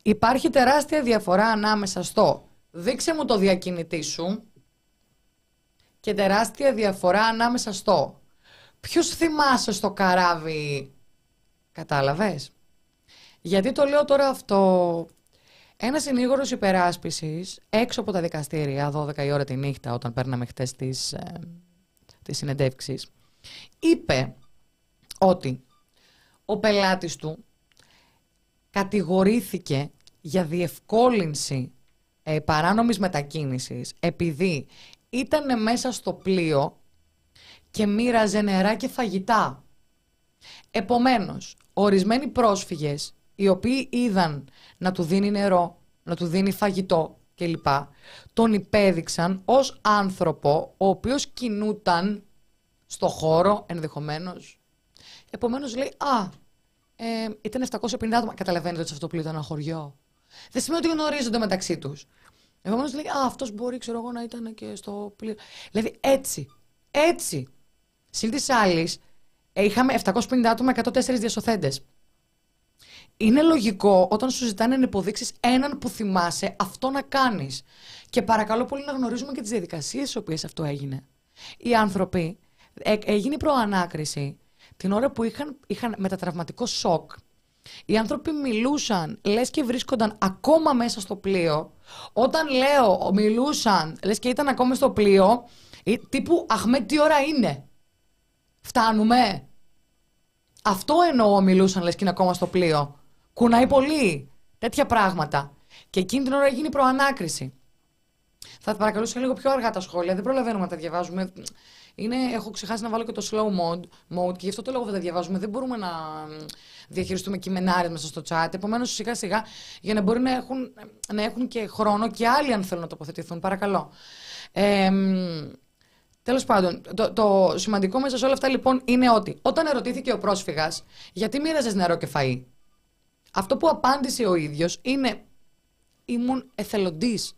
Υπάρχει τεράστια διαφορά ανάμεσα στο δείξε μου το διακινητή σου και τεράστια διαφορά ανάμεσα στο ποιους θυμάσαι στο καράβι κατάλαβες; Γιατί το λέω τώρα αυτό. Ένα συνήγορος υπεράσπισης έξω από τα δικαστήρια 12 η ώρα τη νύχτα όταν παίρναμε χτες τις, ε, τις είπε ότι ο πελάτης του κατηγορήθηκε για διευκόλυνση ε, παράνομης μετακίνησης επειδή ήταν μέσα στο πλοίο και μοίραζε νερά και φαγητά. Επομένως, ορισμένοι πρόσφυγες οι οποίοι είδαν να του δίνει νερό, να του δίνει φαγητό κλπ. Τον υπέδειξαν ως άνθρωπο ο οποίος κινούταν στο χώρο ενδεχομένως. Επομένως λέει, α, ε, ήταν 750 άτομα. Καταλαβαίνετε ότι σε αυτό το πλοίο ήταν ένα χωριό. Δεν σημαίνει ότι γνωρίζονται μεταξύ τους. Επομένως λέει, Α, αυτός μπορεί, ξέρω εγώ, να ήταν και στο πλοίο. Δηλαδή έτσι. Έτσι. Συν της άλλης, ε, είχαμε 750 άτομα, 104 διασωθέντες. Είναι λογικό όταν σου ζητάνε να υποδείξεις έναν που θυμάσαι αυτό να κάνεις. Και παρακαλώ πολύ να γνωρίζουμε και τις διαδικασίες στις οποίες αυτό έγινε. Οι άνθρωποι, ε, έγινε η προανάκριση την ώρα που είχαν, είχαν μετατραυματικό σοκ οι άνθρωποι μιλούσαν, λες και βρίσκονταν ακόμα μέσα στο πλοίο. Όταν λέω μιλούσαν, λες και ήταν ακόμα στο πλοίο, τύπου Αχμέ τι ώρα είναι; Φτάνουμε; Αυτό εννοώ μιλούσαν, λες και είναι ακόμα στο πλοίο. Κουνάει πολύ. Τέτοια πράγματα. Και εκείνη την ώρα έγινε η προανάκριση. Θα παρακαλούσα λίγο πιο αργά τα σχόλια. Δεν προλαβαίνουμε να τα διαβάζουμε. Είναι, έχω ξεχάσει να βάλω και το slow mode, mode και γι' αυτό το λόγο δεν τα διαβάζουμε. Δεν μπορούμε να διαχειριστούμε κειμενάρε μέσα στο chat. Επομένως, σιγά σιγά για να μπορεί να έχουν, να έχουν και χρόνο και άλλοι αν θέλουν να τοποθετηθούν. Παρακαλώ. Ε, Τέλος πάντων, το, το σημαντικό μέσα σε όλα αυτά λοιπόν είναι ότι όταν ερωτήθηκε ο πρόσφυγας γιατί μοίραζες νερό και φαΐ, αυτό που απάντησε ο ίδιος είναι ήμουν εθελοντής.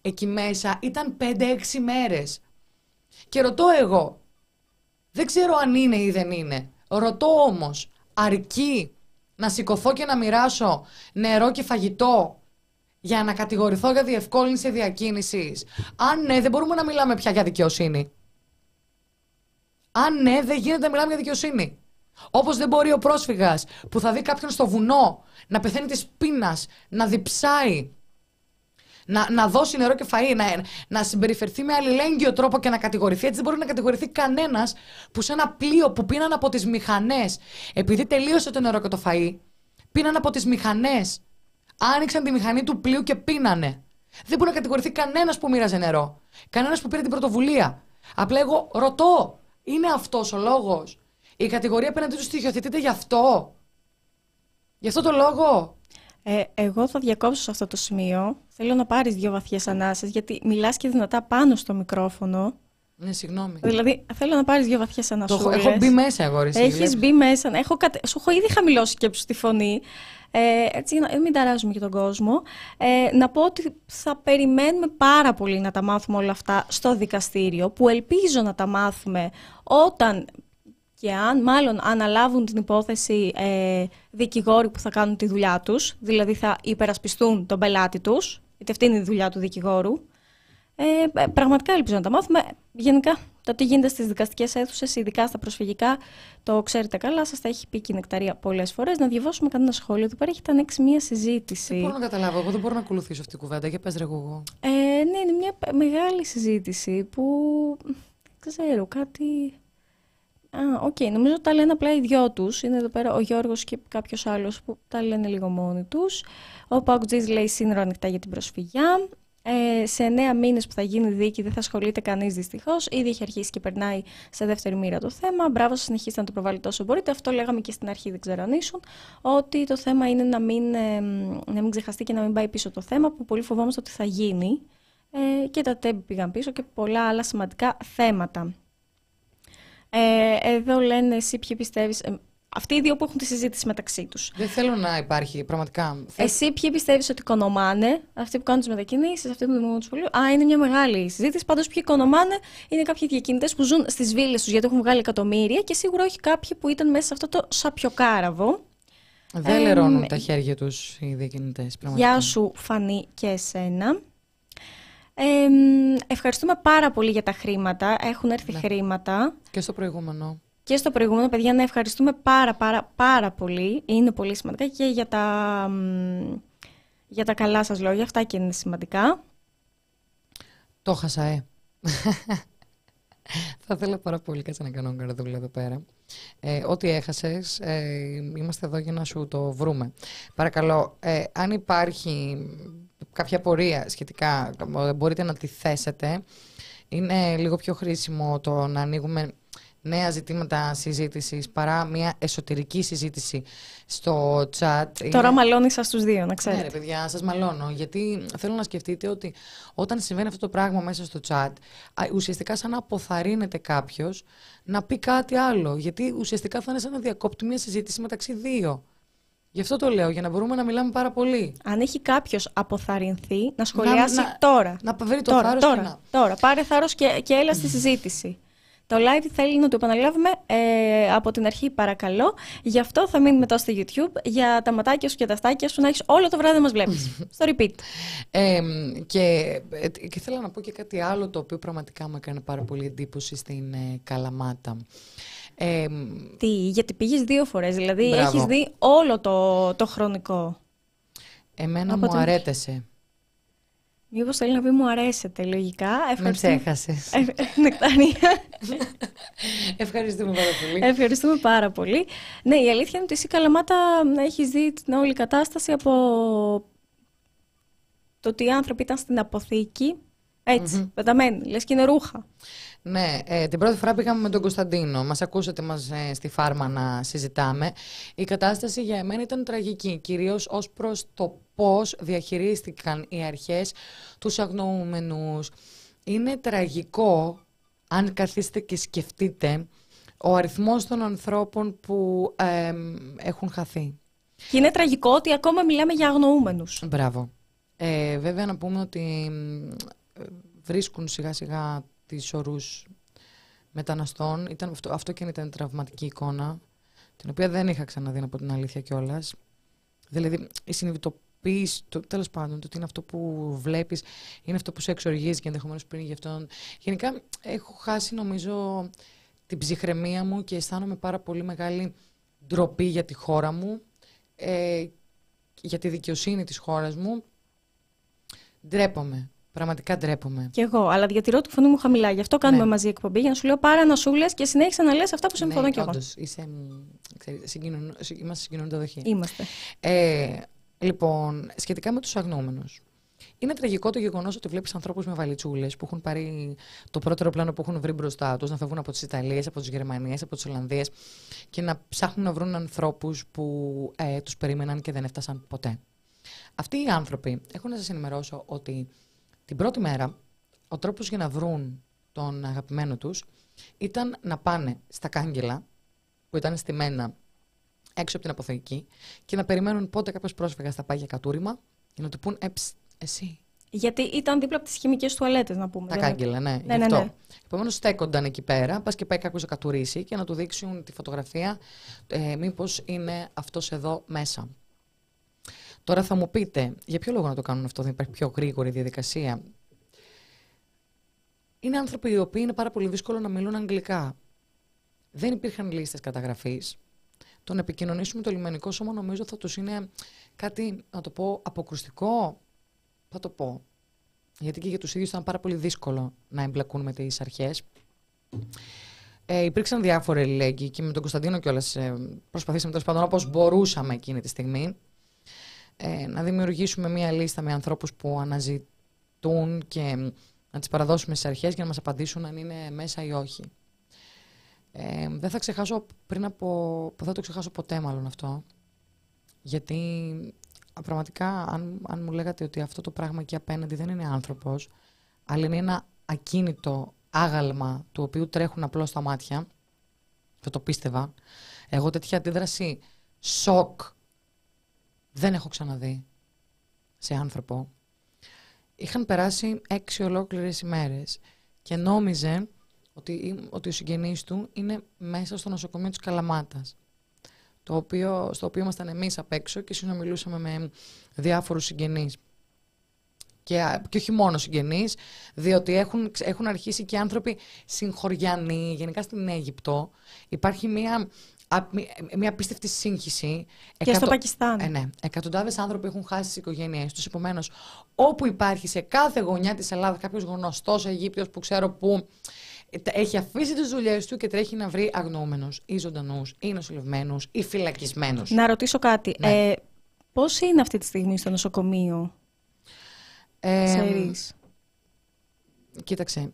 Εκεί μέσα ήταν 5-6 μέρες. Και ρωτώ εγώ, δεν ξέρω αν είναι ή δεν είναι. Ρωτώ όμως, αρκεί να σηκωθώ και να μοιράσω νερό και φαγητό για να κατηγορηθώ για διευκόλυνση διακίνησης; Αν ναι, δεν μπορούμε να μιλάμε πια για δικαιοσύνη. Αν ναι, δεν γίνεται να μιλάμε για δικαιοσύνη. Όπως δεν μπορεί ο πρόσφυγας που θα δει κάποιον στο βουνό να πεθαίνει της πείνας, να διψάει, να, να δώσει νερό και φαΐ, να, να συμπεριφερθεί με αλληλέγγυο τρόπο και να κατηγορηθεί. Έτσι δεν μπορεί να κατηγορηθεί κανένας που σε ένα πλοίο που πίναν από τις μηχανές, επειδή τελείωσε το νερό και το φαΐ, πίναν από τις μηχανές. Άνοιξαν τη μηχανή του πλοίου και πίνανε. Δεν μπορεί να κατηγορηθεί κανένας που μοίραζε νερό. Κανένας που πήρε την πρωτοβουλία. Απλά εγώ ρωτώ, είναι αυτός ο λόγος; Η κατηγορία απέναντί του στοιχειοθετείται γι' αυτό. Γι' αυτό το λόγο. Ε, εγώ θα διακόψω σε αυτό το σημείο. Θέλω να πάρεις δύο βαθιές ανάσες, γιατί μιλάς και δυνατά πάνω στο μικρόφωνο. Ναι, συγγνώμη. Δηλαδή, θέλω να πάρεις δύο βαθιές Το ανάσες. έχω, έχω μπει μέσα εγώ, ρε, εσύ, Έχεις βλέπεις. μπει μέσα. ναι, Έχω κατε... Σου έχω ήδη χαμηλώσει και στη φωνή. Ε, έτσι, για να μην ταράζουμε και τον κόσμο. Ε, να πω ότι θα περιμένουμε πάρα πολύ να τα μάθουμε όλα αυτά στο δικαστήριο, που ελπίζω να τα μάθουμε όταν και αν μάλλον αναλάβουν την υπόθεση ε, δικηγόροι που θα κάνουν τη δουλειά τους, δηλαδή θα υπερασπιστούν τον πελάτη τους, γιατί αυτή είναι η δουλειά του δικηγόρου. Ε, ε, πραγματικά ελπίζω να τα μάθουμε. Γενικά, το τι γίνεται στις δικαστικές αίθουσες, ειδικά στα προσφυγικά, το ξέρετε καλά, σας τα έχει πει και η Νεκταρία πολλές φορές. Να διαβάσουμε κανένα σχόλιο. Εδώ πέρα έχετε ανοίξει μία συζήτηση. Δεν μπορώ να καταλάβω. Εγώ δεν μπορώ να ακολουθήσω αυτή την κουβέντα. Για πες ρε εγώ. Ε, ναι, είναι μια π- μεγάλη συζήτηση που δεν ξέρω, κάτι... Α, οκ, νομίζω τα λένε απλά οι δυο τους. Είναι εδώ πέρα ο Γιώργος και κάποιος άλλος που τα λένε λίγο μόνοι τους. Ο Παουτζής λέει σύνορα ανοιχτά για την προσφυγιά. Ε, σε εννέα μήνες που θα γίνει δίκη δεν θα ασχολείται κανείς δυστυχώς. Ήδη έχει αρχίσει και περνάει σε δεύτερη μοίρα το θέμα. Μπράβο σας, συνεχίστε να το προβάλλετε όσο μπορείτε. Αυτό λέγαμε και στην αρχή, δεν ξέρω αν ήσουν. Ότι το θέμα είναι να μην, ε, να μην ξεχαστεί και να μην πάει πίσω το θέμα που πολύ φοβόμαστε ότι θα γίνει. Ε, και τα τέμπη πήγαν πίσω και πολλά άλλα σημαντικά θέματα. Ε, εδώ λένε εσύ ποιοι πιστεύεις... ε, αυτοί οι δύο που έχουν τη συζήτηση μεταξύ τους. Δεν θέλω να υπάρχει, πραγματικά. Θέλω- Εσύ ποιοι πιστεύεις ότι οικονομάνε, αυτοί που κάνουν τις μετακινήσεις, αυτοί που δημιουργούν τους πολίτες. Α, είναι μια μεγάλη συζήτηση. Πάντως ποιοι οικονομάνε είναι κάποιοι διακινητές που ζουν στις βίλες τους γιατί έχουν βγάλει εκατομμύρια και σίγουρα όχι κάποιοι που ήταν μέσα σε αυτό το σαπιοκάραβο. Δεν Ε, λερώνουν μ, τα χέρια τους οι διακινητές. Πραγματικά. Γεια σου Φανή και εσένα. Ε, μ, ευχαριστούμε πάρα πολύ για τα χρήματα. Έχουν έρθει Ναι. χρήματα. Και στο προηγούμενο. Και στο προηγούμενο, παιδιά, να ευχαριστούμε πάρα πάρα πάρα πολύ. Είναι πολύ σημαντικά και για τα, μ, για τα καλά σας λόγια. Αυτά και είναι σημαντικά. Το χάσα, ε. <laughs> Θα ήθελα πάρα πολύ κάτσε να κάνω καρδούλα εδώ πέρα. Ε, ό,τι έχασες, ε, είμαστε εδώ για να σου το βρούμε. Παρακαλώ, ε, αν υπάρχει κάποια πορεία σχετικά, ε, μπορείτε να τη θέσετε. Είναι λίγο πιο χρήσιμο το να ανοίγουμε νέα ζητήματα συζήτησης παρά μια εσωτερική συζήτηση στο chat. Τώρα Είναι- μαλώνεις σας τους δύο, να ναι, ξέρετε. ρε παιδιά, σας μαλώνω. Γιατί θέλω να σκεφτείτε ότι όταν συμβαίνει αυτό το πράγμα μέσα στο chat, α, ουσιαστικά σαν να αποθαρρύνεται κάποιος να πει κάτι άλλο. Γιατί ουσιαστικά θα είναι σαν να διακόπτει μια συζήτηση μεταξύ δύο. Γι' αυτό το λέω, για να μπορούμε να μιλάμε πάρα πολύ. Αν έχει κάποιος αποθαρρυνθεί, να σχολιάσει να- τώρα. Να βρει το τώρα, θάρρος τώρα, και να. τώρα. Πάρε θάρρος και, και έλα στη συζήτηση. Το live θέλει να το επαναλάβουμε ε, από την αρχή, παρακαλώ. Γι' αυτό θα μείνουμε τώρα στο YouTube για τα ματάκια σου και τα στάκια σου να έχεις όλο το βράδυ να μας βλέπεις. στο repeat. Ε, και, ε, και θέλω να πω και κάτι άλλο το οποίο πραγματικά μου έκανε πάρα πολύ εντύπωση στην ε, Καλαμάτα. Ε, Τι, γιατί πήγες δύο φορές, δηλαδή Μπράβο. έχεις δει όλο το, το χρονικό. εμένα Από μου την- αρέτεσε. Μήπως θέλει να πει μου αρέσετε, λογικά. Με Ευχαριστούμε. ξέχασες. Ε, ε, Νεκταρία. <laughs> Ευχαριστούμε πάρα πολύ. Ευχαριστούμε πάρα πολύ. Ναι, η αλήθεια είναι ότι εσύ Καλαμάτα έχεις δει την όλη κατάσταση από το ότι οι άνθρωποι ήταν στην αποθήκη, έτσι, πεταμένοι, λες και είναι ρούχα. Ναι, ε, την πρώτη φορά πήγαμε με τον Κωνσταντίνο. Μας ακούσατε μας ε, στη φάρμα να συζητάμε. Η κατάσταση για εμένα ήταν τραγική, κυρίως ως προς το πώς διαχειρίστηκαν οι αρχές τους αγνοούμενους. Είναι τραγικό, αν καθίσετε και σκεφτείτε, ο αριθμός των ανθρώπων που ε, έχουν χαθεί. Και είναι τραγικό ότι ακόμα μιλάμε για αγνοούμενους. Μπράβο. Ε, βέβαια να πούμε ότι μ, ε, βρίσκουν σιγά σιγά τις ορούς μεταναστών. Ήταν, αυτό, αυτό και αν ήταν τραυματική εικόνα, την οποία δεν είχα ξαναδεί από την αλήθεια κιόλας. Δηλαδή η συνειδητοποίηση, το, τέλος πάντων, το ότι είναι αυτό που βλέπεις, είναι αυτό που σε εξοργίζει και ενδεχομένως πριν γι' αυτόν. Γενικά έχω χάσει νομίζω την ψυχραιμία μου και αισθάνομαι πάρα πολύ μεγάλη ντροπή για τη χώρα μου, ε, για τη δικαιοσύνη της χώρας μου. Ντρέπομαι. Πραγματικά ντρέπομαι. Κι εγώ, αλλά διατηρώ τη φωνή μου χαμηλά. Γι' αυτό κάνουμε Ναι. μαζί εκπομπή, για να σου λέω πάρα να σου λες και συνέχισα να λες αυτά που συμφωνώ ναι, κι εγώ. όντως, είσαι, μ, ξέρεις, συγκοινωνο- συ- είμαστε συγκοινωνούντα δοχεία. Είμαστε. Ε, λοιπόν, σχετικά με τους αγνώμενους. Είναι τραγικό το γεγονός ότι βλέπεις ανθρώπους με βαλιτσούλες που έχουν πάρει το πρώτο πλάνο που έχουν βρει μπροστά τους να φεύγουν από τις Ιταλίες, από τις Γερμανίες, από τις Ολλανδίες και να ψάχνουν να βρουν ανθρώπους που ε, τους περίμεναν και δεν έφτασαν ποτέ. Αυτοί οι άνθρωποι, έχω να σας ενημερώσω ότι την πρώτη μέρα ο τρόπος για να βρουν τον αγαπημένο τους ήταν να πάνε στα κάγκελα που ήταν στημένα έξω από την αποθήκη και να περιμένουν πότε κάποιος πρόσφυγας θα πάει για κατούριμα και να του πούν «Ε, εσύ. Γιατί ήταν δίπλα από τις χημικές τουαλέτες, να πούμε. Τα κάγκελα, ναι. ναι, ναι, ναι. Επομένως, στέκονταν εκεί πέρα, πας και πάει κάποιος να κατουρίσει και να του δείξουν τη φωτογραφία, ε, μήπως είναι αυτός εδώ μέσα. Τώρα θα μου πείτε, για ποιο λόγο να το κάνουν αυτό, δεν υπάρχει πιο γρήγορη διαδικασία; Είναι άνθρωποι οι οποίοι είναι πάρα πολύ δύσκολο να μιλούν αγγλικά. Δεν υπήρχαν λίστες καταγραφής. Το να επικοινωνήσουμε το λιμενικό σώμα νομίζω θα τους είναι κάτι, να το πω, αποκρουστικό. Θα το πω. Γιατί και για τους ίδιους ήταν πάρα πολύ δύσκολο να εμπλακούν με τις αρχές. Ε, υπήρξαν διάφοροι αλληλέγγυοι και με τον Κωνσταντίνο κιόλας ε, προσπαθήσαμε τέλος πάντων όπως μπορούσαμε εκείνη τη στιγμή ε, να δημιουργήσουμε μία λίστα με ανθρώπους που αναζητούν και να τις παραδώσουμε στις αρχές για να μας απαντήσουν αν είναι μέσα ή όχι. Ε, δεν θα ξεχάσω πριν από... δεν θα το ξεχάσω ποτέ μάλλον αυτό. Γιατί πραγματικά αν, αν μου λέγατε ότι αυτό το πράγμα εκεί απέναντι δεν είναι άνθρωπος, αλλά είναι ένα ακίνητο άγαλμα του οποίου τρέχουν απλώς τα μάτια, θα το πίστευα. Εγώ τέτοια αντίδραση σοκ δεν έχω ξαναδεί σε άνθρωπο. Είχαν περάσει έξι ολόκληρες ημέρες και νόμιζε ότι, ότι ο συγγενής του είναι μέσα στο νοσοκομείο της Καλαμάτας. Το οποίο, στο οποίο ήμασταν εμείς απ' έξω και συνομιλούσαμε με διάφορους συγγενείς. Και, και όχι μόνο συγγενείς, διότι έχουν, έχουν αρχίσει και άνθρωποι συγχωριανοί, γενικά στην Αίγυπτο. Υπάρχει μια μια απίστευτη σύγχυση. Και στο Πακιστάν. Ε, ναι. Εκατοντάδες άνθρωποι έχουν χάσει τις οικογένειές τους. Επομένως, όπου υπάρχει σε κάθε γωνιά της Ελλάδας κάποιος γνωστός Αιγύπτιος που ξέρω που έχει αφήσει τις δουλειές του και τρέχει να βρει αγνοούμενους ή ζωντανούς ή νοσηλευμένους ή φυλακισμένους. Να ρωτήσω κάτι. Ναι. Ε, Πώς είναι αυτή τη στιγμή στο νοσοκομείο, ε, Ξέρεις. Κοίταξε.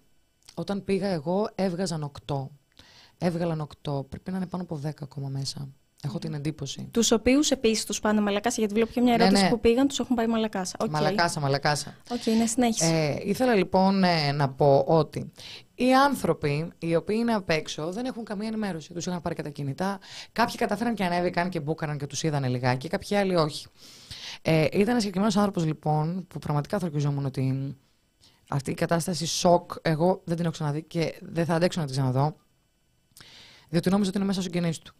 Όταν πήγα εγώ έβγαζαν οκτώ. Έβγαλαν 8. Πρέπει να είναι πάνω από 10 ακόμα μέσα. Έχω την εντύπωση. Τους οποίους επίσης τους πάνε Μαλακάσα, γιατί βλέπω και μια ναι, ερώτηση ναι, ναι. που πήγαν, τους έχουν πάει Μαλακάσα. Okay. Μαλακάσα, Μαλακάσα. OK, okay, ναι, συνέχιση. Ε, ήθελα λοιπόν ε, να πω ότι οι άνθρωποι οι οποίοι είναι απ' έξω δεν έχουν καμία ενημέρωση. Τους είχαν πάρει και τα κινητά. Κάποιοι καταφέραν και ανέβηκαν και μπούκαναν και τους είδαν λιγάκι, κάποιοι άλλοι όχι. Ε, ήταν ένα συγκεκριμένος άνθρωπος λοιπόν που πραγματικά θα ότι αυτή η κατάσταση σοκ εγώ δεν την έχω ξαναδεί και δεν θα αντέξω να την ξαναδώ διότι νόμιζε ότι είναι μέσα στους συγγενείς του.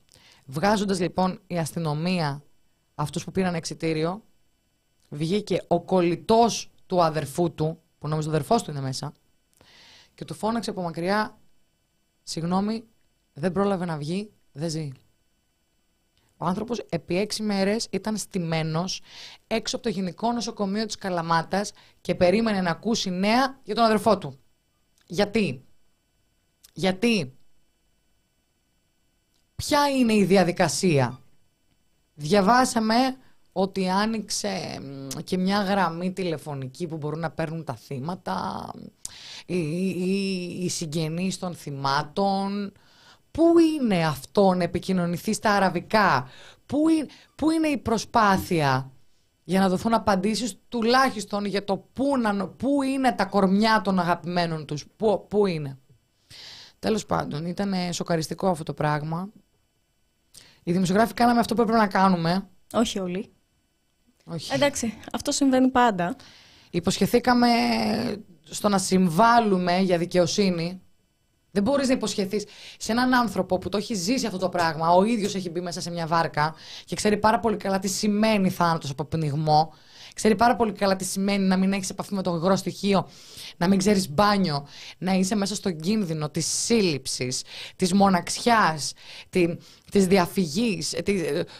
Βγάζοντας λοιπόν η αστυνομία αυτούς που πήραν εξητήριο, βγήκε ο κολλητός του αδερφού του, που νόμιζε ο αδερφός του είναι μέσα, και του φώναξε από μακριά: Συγγνώμη, δεν πρόλαβε να βγει, δεν ζει. Ο άνθρωπος επί έξι μέρες ήταν στημένος έξω από το γενικό νοσοκομείο της Καλαμάτας και περίμενε να ακούσει νέα για τον αδερφό του. Γιατί; Γιατί; Ποια είναι η διαδικασία; Διαβάσαμε ότι άνοιξε και μια γραμμή τηλεφωνική που μπορούν να παίρνουν τα θύματα, οι, οι, οι συγγενείς των θυμάτων. Πού είναι αυτό να επικοινωνηθεί στα αραβικά, πού είναι, πού είναι η προσπάθεια; Για να δοθούν απαντήσεις τουλάχιστον για το πού, να, πού είναι τα κορμιά των αγαπημένων τους, πού, πού είναι; Τέλος πάντων, ήταν σοκαριστικό αυτό το πράγμα. Οι δημοσιογράφοι κάναμε αυτό που έπρεπε να κάνουμε. Όχι όλοι. Όχι. Εντάξει, αυτό συμβαίνει πάντα. Υποσχεθήκαμε στο να συμβάλλουμε για δικαιοσύνη. Δεν μπορείς να υποσχεθείς σε έναν άνθρωπο που το έχει ζήσει αυτό το πράγμα. Ο ίδιος έχει μπει μέσα σε μια βάρκα και ξέρει πάρα πολύ καλά τι σημαίνει θάνατος από πνιγμό. Ξέρει πάρα πολύ καλά τι σημαίνει να μην έχεις επαφή με το υγρό στοιχείο, να μην ξέρεις μπάνιο, να είσαι μέσα στον κίνδυνο της σύλληψης, της μοναξιάς, τη διαφυγής,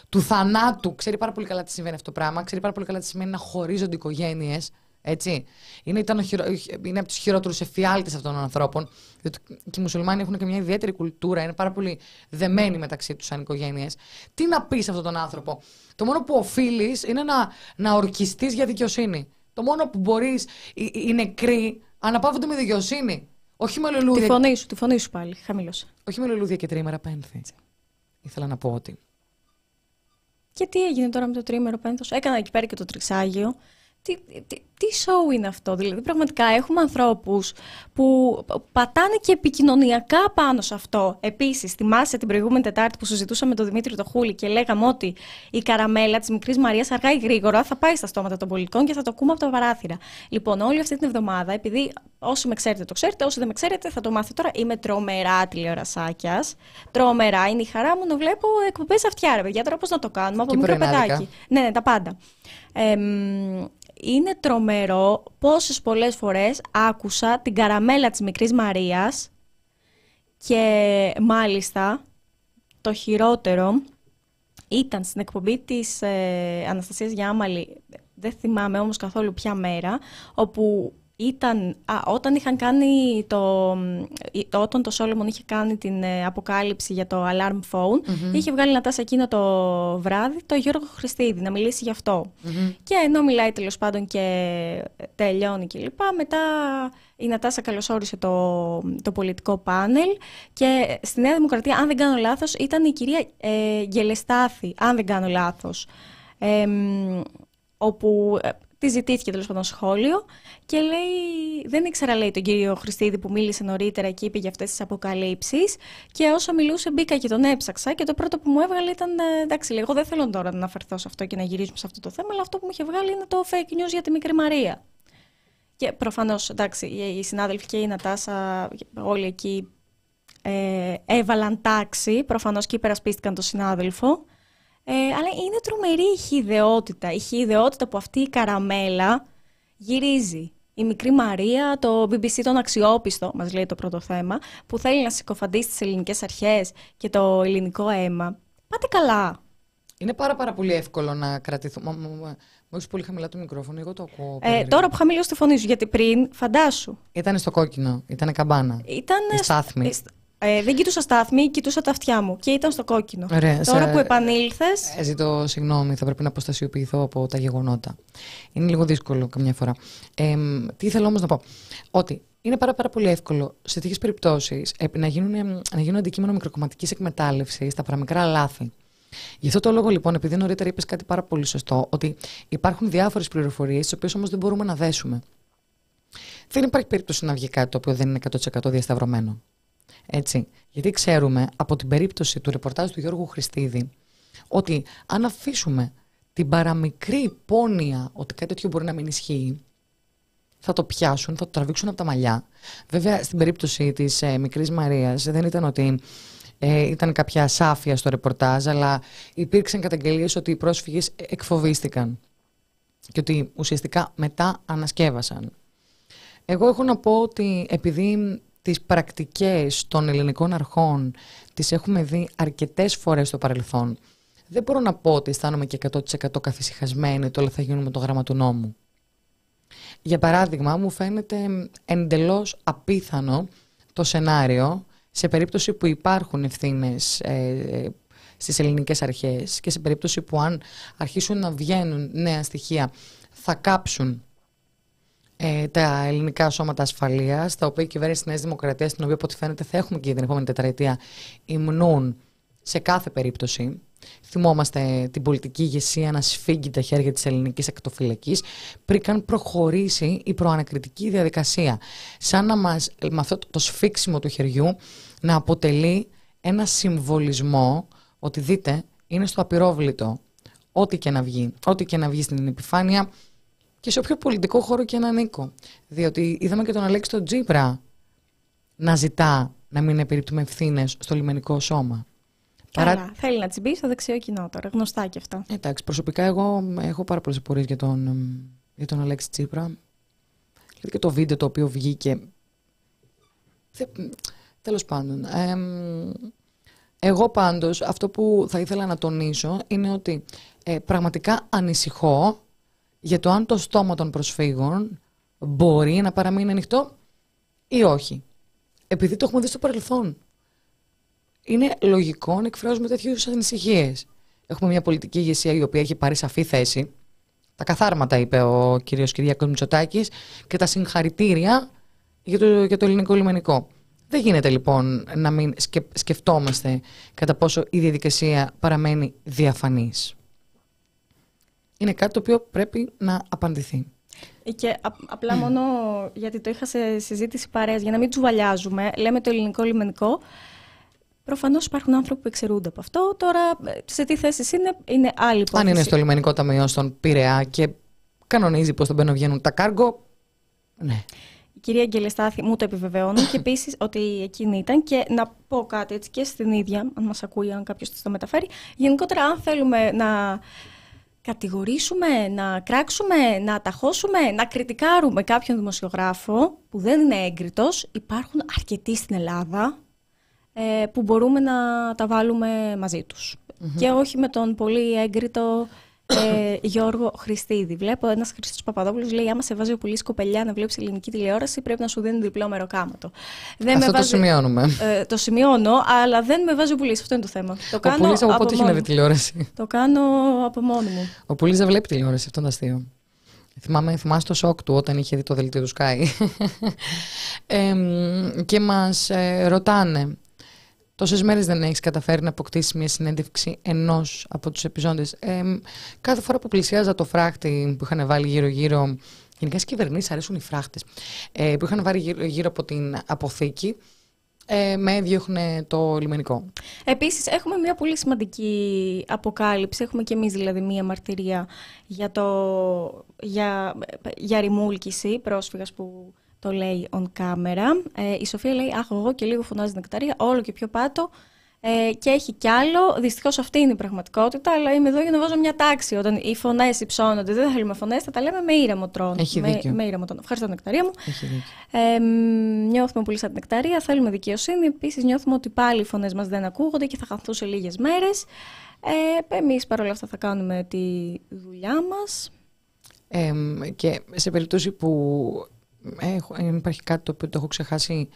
του θανάτου. Ξέρει πάρα πολύ καλά τι συμβαίνει αυτό το πράγμα. Ξέρει πάρα πολύ καλά τι σημαίνει να χωρίζονται οικογένειες. Έτσι. Είναι, ήταν χειρο... είναι από τους χειρότερους εφιάλτες αυτών των ανθρώπων. Διότι και οι μουσουλμάνοι έχουν και μια ιδιαίτερη κουλτούρα, είναι πάρα πολύ δεμένοι μεταξύ τους σαν οικογένειες. Τι να πεις σε αυτόν τον άνθρωπο; Το μόνο που οφείλεις είναι να, να ορκιστείς για δικαιοσύνη. Το μόνο που μπορείς, οι, οι νεκροί, αναπαύονται με δικαιοσύνη. Όχι με λουλούδια. Τη φωνή σου, τη φωνή σου πάλι. Χαμήλωσε. Όχι με λουλούδια και τρίμερα πένθη. Ήθελα να πω ότι. Και τι έγινε τώρα με το τρίμερο πένθος; Έκανα εκεί πέρα και το τριξάγιο τι, τι, τι show είναι αυτό, δηλαδή πραγματικά έχουμε ανθρώπους που πατάνε και επικοινωνιακά πάνω σε αυτό. Επίσης, θυμάσαι την προηγούμενη Τετάρτη που συζητούσαμε με τον Δημήτρη το Χούλη και λέγαμε ότι η καραμέλα της μικρής Μαρίας αργά ή γρήγορα θα πάει στα στόματα των πολιτικών και θα το ακούμε από τα παράθυρα. Λοιπόν, όλη αυτή την εβδομάδα, επειδή όσοι με ξέρετε το ξέρετε, όσοι δεν με ξέρετε θα το μάθετε τώρα, είμαι τρομερά τηλεορασάκιας. Τρομερά, είναι η χαρά μου να βλέπω εκπομπές αυτιά, ρε παιδιά. Τώρα πώς να το κάνουμε από μικρό παιδάκι. Ναι, ναι, τα πάντα. Ε, είναι τρομερό πόσες πολλές φορές άκουσα την καραμέλα της μικρής Μαρίας και μάλιστα το χειρότερο ήταν στην εκπομπή της ε, Αναστασίας Γιάμαλη, δεν θυμάμαι όμως καθόλου ποια μέρα, όπου ήταν, α, όταν είχαν κάνει το, όταν το Σόλομον είχε κάνει την ε, αποκάλυψη για το alarm phone, είχε βγάλει να τάσει εκείνο το βράδυ το Γιώργο Χριστίδη να μιλήσει γι' αυτό. Και ενώ μιλάει τέλος πάντων και τελειώνει κλπ. Μετά η Νατάσα καλωσόρισε το, το πολιτικό πάνελ και στη Νέα Δημοκρατία, αν δεν κάνω λάθος, ήταν η κυρία ε, Γελεστάθη, αν δεν κάνω λάθος. Ε, όπου Τη ζητήθηκε τέλος πάντων σχόλιο και λέει, δεν ήξερα λέει τον κύριο Χριστίδη που μίλησε νωρίτερα και είπε για αυτές τις αποκαλύψεις. Και όσο μιλούσε, μπήκα και τον έψαξα. Και το πρώτο που μου έβγαλε ήταν, ε, εντάξει, λέει, εγώ δεν θέλω τώρα να αναφερθώ σε αυτό και να γυρίσουμε σε αυτό το θέμα, αλλά αυτό που μου είχε βγάλει είναι το fake news για τη μικρή Μαρία. Και προφανώς, εντάξει, οι συνάδελφοι και η Νατάσα, όλοι εκεί ε, έβαλαν τάξη. Προφανώς και υπερασπίστηκαν τον συνάδελφο. Ε, αλλά είναι τρομερή η χειδεότητα. Η χειδεότητα που αυτή η καραμέλα γυρίζει. Η μικρή Μαρία, το BBC τον αξιόπιστο, μας λέει το πρώτο θέμα, που θέλει να συκοφαντήσει τις ελληνικές αρχές και το ελληνικό αίμα. Πάτε καλά. Είναι πάρα πάρα πολύ εύκολο να κρατηθούμε. Μου έχει πολύ χαμηλά το μικρόφωνο, εγώ το ακούω. Ε, τώρα που χαμηλώ τη φωνή σου, γιατί πριν, φαντάσου. Ήταν στο κόκκινο, ήταν καμπάνα. Ήταν στάθμη. Ε, δεν κοιτούσα στάθμη, κοιτούσα τα αυτιά μου και ήταν στο κόκκινο. Τώρα που επανήλθε. Ε, ζητώ συγγνώμη, θα πρέπει να αποστασιοποιηθώ από τα γεγονότα. Είναι λίγο δύσκολο καμιά φορά. Ε, τι ήθελα όμως να πω. Ότι είναι πάρα, πάρα πολύ εύκολο σε τέτοιες περιπτώσεις να, γίνουν, να γίνουν αντικείμενο μικροκομματικής εκμετάλλευσης τα παραμικρά λάθη. Γι' αυτό το λόγο λοιπόν, επειδή νωρίτερα είπες κάτι πάρα πολύ σωστό, ότι υπάρχουν διάφορες πληροφορίες, τις οποίες όμως δεν μπορούμε να δέσουμε. Δεν υπάρχει περίπτωση να βγει κάτι το οποίο δεν είναι 100% διασταυρωμένο. Έτσι. Γιατί ξέρουμε από την περίπτωση του ρεπορτάζ του Γιώργου Χριστίδη ότι αν αφήσουμε την παραμικρή πόνοια ότι κάτι τέτοιο μπορεί να μην ισχύει, θα το πιάσουν, θα το τραβήξουν από τα μαλλιά. Βέβαια, στην περίπτωση της ε, μικρής Μαρίας δεν ήταν ότι ε, ήταν κάποια ασάφεια στο ρεπορτάζ, αλλά υπήρξαν καταγγελίες ότι οι πρόσφυγες εκφοβίστηκαν και ότι ουσιαστικά μετά ανασκεύασαν. Εγώ έχω να πω ότι επειδή τις πρακτικές των ελληνικών αρχών τις έχουμε δει αρκετές φορές στο παρελθόν. Δεν μπορώ να πω ότι αισθάνομαι και 100% καθησυχασμένη το όλα θα γίνουν με το γράμμα του νόμου. Για παράδειγμα, μου φαίνεται εντελώς απίθανο το σενάριο σε περίπτωση που υπάρχουν ευθύνες ε, στις ελληνικές αρχές και σε περίπτωση που αν αρχίσουν να βγαίνουν νέα στοιχεία θα κάψουν ε, τα ελληνικά σώματα ασφαλείας, τα οποία η κυβέρνηση της Νέας Δημοκρατίας, την οποία από ό,τι φαίνεται θα έχουμε και την επόμενη τετραετία, υμνούν σε κάθε περίπτωση. Θυμόμαστε την πολιτική ηγεσία να σφίγγει τα χέρια της ελληνικής ακτοφυλακή πριν καν προχωρήσει η προανακριτική διαδικασία. Σαν να μας, με αυτό το σφίξιμο του χεριού να αποτελεί ένα συμβολισμό ότι δείτε είναι στο απειρόβλητο ό,τι και να βγει, ό,τι και να βγει στην επιφάνεια και σε όποιο πολιτικό χώρο και να ανήκω. Διότι είδαμε και τον Αλέξη τον Τζίπρα να ζητά να μην επιρρύπτουμε ευθύνες στο λιμενικό σώμα. Καλά, Παρά... θέλει να τσιμπήσει στο δεξιό κοινό τώρα, γνωστά και αυτά. Εντάξει, προσωπικά εγώ έχω πάρα πολλές απορίες για τον, για τον Αλέξη Τσίπρα. Γιατί και το βίντεο το οποίο βγήκε. Τέλος πάντων. Ε, εγώ πάντως αυτό που θα ήθελα να τονίσω είναι ότι ε, πραγματικά ανησυχώ για το αν το στόμα των προσφύγων μπορεί να παραμείνει ανοιχτό ή όχι. Επειδή το έχουμε δει στο παρελθόν. Είναι λογικό να εκφράζουμε τέτοιους ανησυχίες. Έχουμε μια πολιτική ηγεσία η οποία έχει πάρει σαφή θέση τα καθάρματα, είπε ο κύριος Κυριάκος Μητσοτάκης, και τα συγχαρητήρια για το, για το ελληνικό λιμενικό. Δεν γίνεται λοιπόν να μην σκεφτόμαστε κατά πόσο η διαδικασία παραμένει διαφανής. Είναι κάτι το οποίο πρέπει να απαντηθεί. Και απλά μόνο γιατί το είχα σε συζήτηση παρέας, για να μην τσουβαλιάζουμε, λέμε το ελληνικό λιμενικό, Προφανώς υπάρχουν άνθρωποι που εξαιρούνται από αυτό. Τώρα, σε τι θέση είναι, είναι άλλη υπόθεση. Αν είναι στο λιμενικό ταμείο στον Πειραιά και κανονίζει πώ θα μπαίνουν βγαίνουν τα κάργο. Ναι. Η κυρία Γκελεστάθη μου το επιβεβαιώνει και επίσης ότι εκείνη ήταν. Και να πω κάτι έτσι και στην ίδια, αν μας ακούει, αν κάποιος το μεταφέρει. Γενικότερα, αν θέλουμε να κατηγορήσουμε, να κράξουμε, να αταχώσουμε, να κριτικάρουμε κάποιον δημοσιογράφο που δεν είναι έγκριτος, υπάρχουν αρκετοί στην Ελλάδα ε, που μπορούμε να τα βάλουμε μαζί τους. Και όχι με τον πολύ έγκριτο ε, Γιώργο Χριστίδη. Βλέπω ένας Χριστό Παπαδόπουλος λέει: Άμα σε βάζει ο πουλής κοπελιά να βλέπεις ελληνική τηλεόραση, πρέπει να σου δίνει διπλό μεροκάματο. Δεν Αυτό με το σημειώνουμε. Ε, το σημειώνω, αλλά δεν με βάζει ο πουλής. Αυτό είναι το θέμα. Το ο κάνω πουλής από πότε έχει να δει τηλεόραση; Το κάνω από μόνο μου. Ο πουλής δεν βλέπει τηλεόραση, αυτό είναι αστείο. Θυμάμαι, θυμάσαι το σοκ του όταν είχε δει το δελτίο του Sky; <laughs> ε, και μας ε, ρωτάνε Τόσες μέρες δεν έχεις καταφέρει να αποκτήσεις μια συνέντευξη ενός από τους επιζώντες. Ε, κάθε φορά που πλησιάζα το φράχτη που είχαν βάλει γύρω-γύρω. Γενικά στις κυβερνήσεις αρέσουν οι φράχτες. Ε, που είχαν βάλει γύρω, από την αποθήκη. Ε, με έδιωχνε το λιμενικό. Επίσης, έχουμε μια πολύ σημαντική αποκάλυψη. Έχουμε και εμείς δηλαδή μια μαρτυρία για, το, για, για ρυμούλκηση πρόσφυγας που το λέει on camera. Ε, η Σοφία λέει, αχ, εγώ και λίγο φωνάζει Νεκταρία, όλο και πιο πάτω. Ε, και έχει κι άλλο. Δυστυχώς αυτή είναι η πραγματικότητα, αλλά είμαι εδώ για να βάζω μια τάξη. Όταν οι φωνές υψώνονται, δεν θέλουμε φωνές, θα τα λέμε με ήρεμο τόνο. Έχει με, δίκιο. με ήρεμο τόνο. Ευχαριστώ, Νεκταρία μου. Έχει δίκιο. Ε, νιώθουμε πολύ σαν την νεκταρία, θέλουμε δικαιοσύνη. Επίσης, νιώθουμε ότι πάλι οι φωνές μας δεν ακούγονται και θα χαθούν σε λίγες μέρες. Ε, Εμείς παρόλα αυτά θα κάνουμε τη δουλειά μας. Ε, και σε περίπτωση που έχω, υπάρχει κάτι το οποίο το έχω ξεχάσει,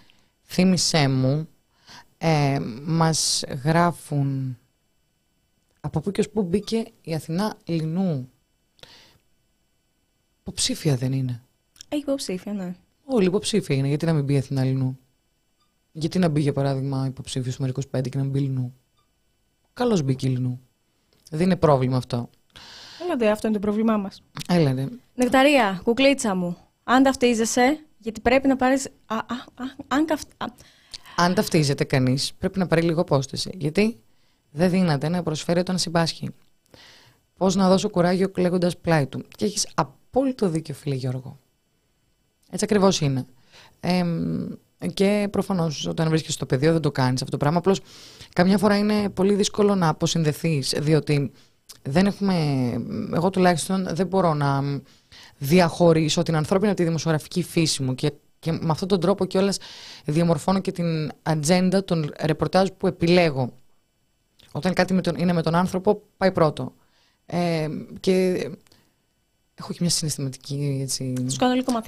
θύμισέ μου, ε, μας γράφουν από πού και ως πού μπήκε η Αθηνά Λινού. Υποψήφια δεν είναι. Έχει υποψήφια, ναι. Όλοι υποψήφια είναι. Γιατί να μην μπει η Αθηνά Λινού. Γιατί να μπει, για παράδειγμα, υποψήφιος στο μερικό 5 και να μην μπει Λινού. Καλώς μπήκε η Λινού. Δεν είναι πρόβλημα αυτό. Έλατε, αυτό είναι το πρόβλημά μας. Έλατε. Νεκταρία, κουκλίτσα μου αν ταυτίζεσαι, γιατί πρέπει να πάρεις... Α, α, α, αν, αν ταυτίζεται κανείς, πρέπει να πάρει λίγο απόσταση. Γιατί δεν δύναται να προσφέρει όταν συμπάσχει. Πώς να δώσω κουράγιο κλαίγοντας πλάι του. Και έχεις απόλυτο δίκιο, φίλε Γιώργο. Έτσι ακριβώς είναι. Ε, και προφανώς όταν βρίσκεσαι στο πεδίο δεν το κάνεις αυτό το πράγμα. Απλώς καμιά φορά είναι πολύ δύσκολο να αποσυνδεθείς, διότι δεν έχουμε. Εγώ τουλάχιστον δεν μπορώ να διαχωρίσω την ανθρώπινη από τη δημοσιογραφική φύση μου και, και με αυτόν τον τρόπο κιόλας διαμορφώνω και την ατζέντα των ρεπορτάζ που επιλέγω. Όταν κάτι με τον, είναι με τον άνθρωπο, πάει πρώτο. Ε, και έχω και μια συναισθηματική έτσι,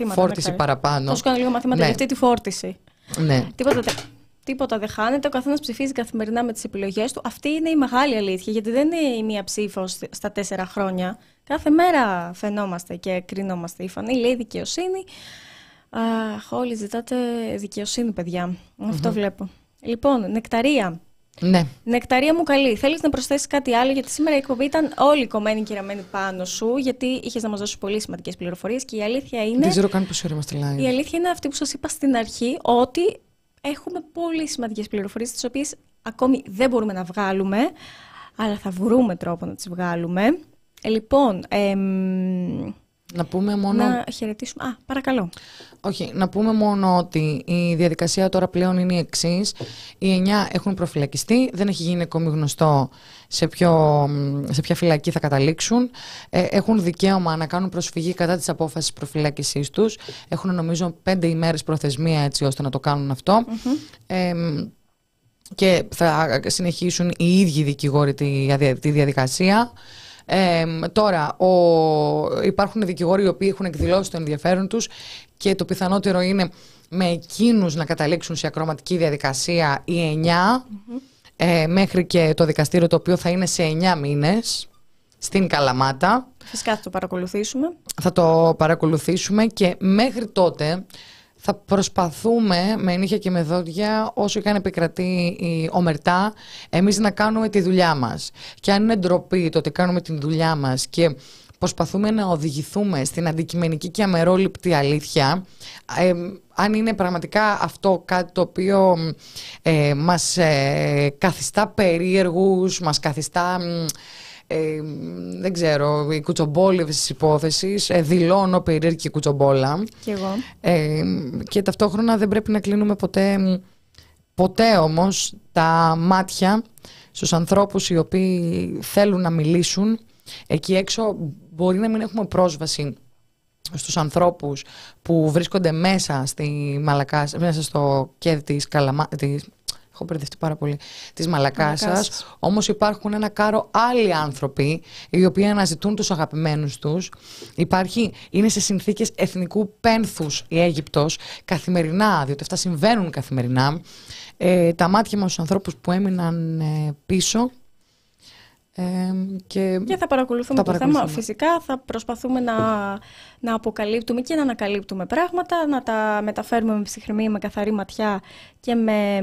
φόρτιση παραπάνω. Θα σου κάνω λίγο μαθήματα ναι. για αυτή τη φόρτιση. Ναι. Τίποτα, τίποτα δεν χάνεται. Ο καθένας ψηφίζει καθημερινά με τις επιλογές του. Αυτή είναι η μεγάλη αλήθεια, γιατί δεν είναι η μία ψήφος στα τέσσερα χρόνια. Κάθε μέρα φαινόμαστε και κρίνομαστε. Η Φανή λέει δικαιοσύνη. Αχ, όλοι ζητάτε δικαιοσύνη, Αυτό βλέπω. Λοιπόν, νεκταρία. Ναι. Νεκταρία μου καλή. Θέλεις να προσθέσεις κάτι άλλο, γιατί σήμερα η εκπομπή ήταν όλη κομμένη και ραμμένη πάνω σου, γιατί είχες να μας δώσεις πολύ σημαντικές πληροφορίες και η αλήθεια είναι. Δεν ξέρω καν πόση ώρα είμαστε live. Η αλήθεια είναι αυτή που σας είπα στην αρχή, ότι έχουμε πολύ σημαντικές πληροφορίες, τις οποίες ακόμη δεν μπορούμε να βγάλουμε, αλλά θα βρούμε τρόπο να τις βγάλουμε. Ε, λοιπόν, να πούμε μόνο... Να χαιρετήσουμε... Α, παρακαλώ. Όχι, να πούμε μόνο ότι η διαδικασία τώρα πλέον είναι η εξής. Οι εννιά έχουν προφυλακιστεί, δεν έχει γίνει ακόμη γνωστό σε, ποιο, σε ποια φυλακή θα καταλήξουν. Ε, έχουν δικαίωμα να κάνουν προσφυγή κατά της απόφασης προφυλάκησής τους. Έχουν νομίζω πέντε ημέρες προθεσμία έτσι ώστε να το κάνουν και θα συνεχίσουν οι ίδιοι δικηγόροι τη διαδικασία τώρα, ο, υπάρχουν δικηγόροι οι οποίοι έχουν εκδηλώσει το ενδιαφέρον τους και το πιθανότερο είναι με εκείνους να καταλήξουν σε ακροματική διαδικασία οι 9 ε, μέχρι και το δικαστήριο το οποίο θα είναι σε 9 μήνες στην Καλαμάτα. Φυσικά θα το παρακολουθήσουμε. Θα το παρακολουθήσουμε και μέχρι τότε θα προσπαθούμε με νύχια και με δόντια όσο και αν επικρατεί η ομερτά εμείς να κάνουμε τη δουλειά μας. Και αν είναι ντροπή το ότι κάνουμε τη δουλειά μας και προσπαθούμε να οδηγηθούμε στην αντικειμενική και αμερόληπτη αλήθεια ε, αν είναι πραγματικά αυτό κάτι το οποίο ε, μας ε, καθιστά περίεργους, μας καθιστά ε, δεν ξέρω, η κουτσομπόλη της υπόθεσης. Ε, δηλώνω περίεργη κουτσομπόλα. Και εγώ. Ε, και ταυτόχρονα δεν πρέπει να κλείνουμε ποτέ, ποτέ όμως τα μάτια στους ανθρώπους οι οποίοι θέλουν να μιλήσουν. Εκεί έξω μπορεί να μην έχουμε πρόσβαση στους ανθρώπους που βρίσκονται μέσα στη Μαλακά, μέσα στο κέδι της, Καλαμα... της έχω μπερδευτεί πάρα πολύ, της Μαλακάσα. Όμως υπάρχουν ένα κάρο άλλοι άνθρωποι οι οποίοι αναζητούν τους αγαπημένους τους. Υπάρχει, είναι σε συνθήκες εθνικού πένθους η Αίγυπτος καθημερινά, διότι αυτά συμβαίνουν καθημερινά. Ε, τα μάτια μας στου ανθρώπους που έμειναν ε, πίσω και, και θα παρακολουθούμε το θέμα. Φυσικά θα προσπαθούμε να, να αποκαλύπτουμε και να ανακαλύπτουμε πράγματα, να τα μεταφέρουμε με ψυχραιμία, με καθαρή ματιά και με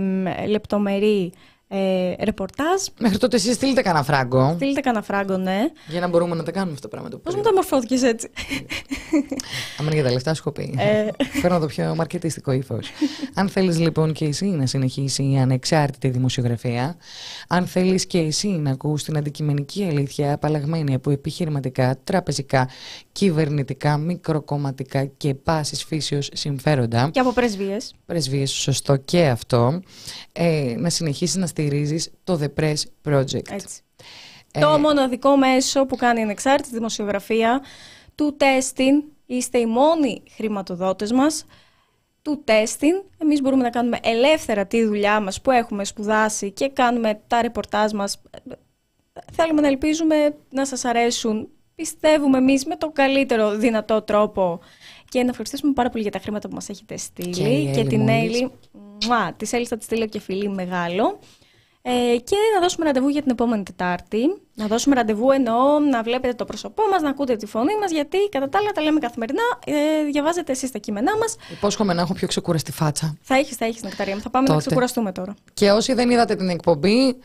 λεπτομερή ε, ρεπορτάζ. Μέχρι τότε εσείς στείλτε κανένα φράγκο. Στείλτε κανένα φράγκο, ναι. Για να μπορούμε να τα κάνουμε αυτά τα πράγματα. Πώς μου τα μορφώθηκες έτσι; Αν είναι για τα λεφτά, σου πει. Ε. Φέρνω το πιο μαρκετιστικό ύφος. Αν θέλεις λοιπόν και εσύ να συνεχίσει η ανεξάρτητη δημοσιογραφία, αν θέλεις και εσύ να ακούς την αντικειμενική αλήθεια απαλλαγμένη από επιχειρηματικά, τραπεζικά, κυβερνητικά, μικροκομματικά και πάσης φύσεως συμφέροντα. Και από πρεσβείες. Πρεσβείες, σωστό και αυτό. Ε, να συνεχίσεις να στηρίζεις το The Press Project. Έτσι. Ε, το μοναδικό μέσο που κάνει ανεξάρτητη δημοσιογραφία του τέστην, είστε οι μόνοι χρηματοδότες μας, του τέστην, εμείς μπορούμε να κάνουμε ελεύθερα τη δουλειά μας που έχουμε σπουδάσει και κάνουμε τα ρεπορτάζ μας. Θέλουμε να ελπίζουμε να σας αρέσουν. Πιστεύουμε εμείς με τον καλύτερο δυνατό τρόπο και να ευχαριστήσουμε πάρα πολύ για τα χρήματα που μας έχετε στείλει και, και την Έλλη. Τη Έλλη θα τη στείλω και φιλί μεγάλο. Ε, και να δώσουμε ραντεβού για την επόμενη Τετάρτη. Να δώσουμε ραντεβού εννοώ να βλέπετε το πρόσωπό μας, να ακούτε τη φωνή μας, γιατί κατά τα άλλα τα λέμε καθημερινά. Ε, διαβάζετε εσείς τα κείμενά μας. Υπόσχομαι να έχω πιο ξεκουραστή φάτσα. Θα έχεις, θα έχεις, Νεκταρία μου. Θα πάμε Τότε. να ξεκουραστούμε τώρα. Και όσοι δεν είδατε την εκπομπή,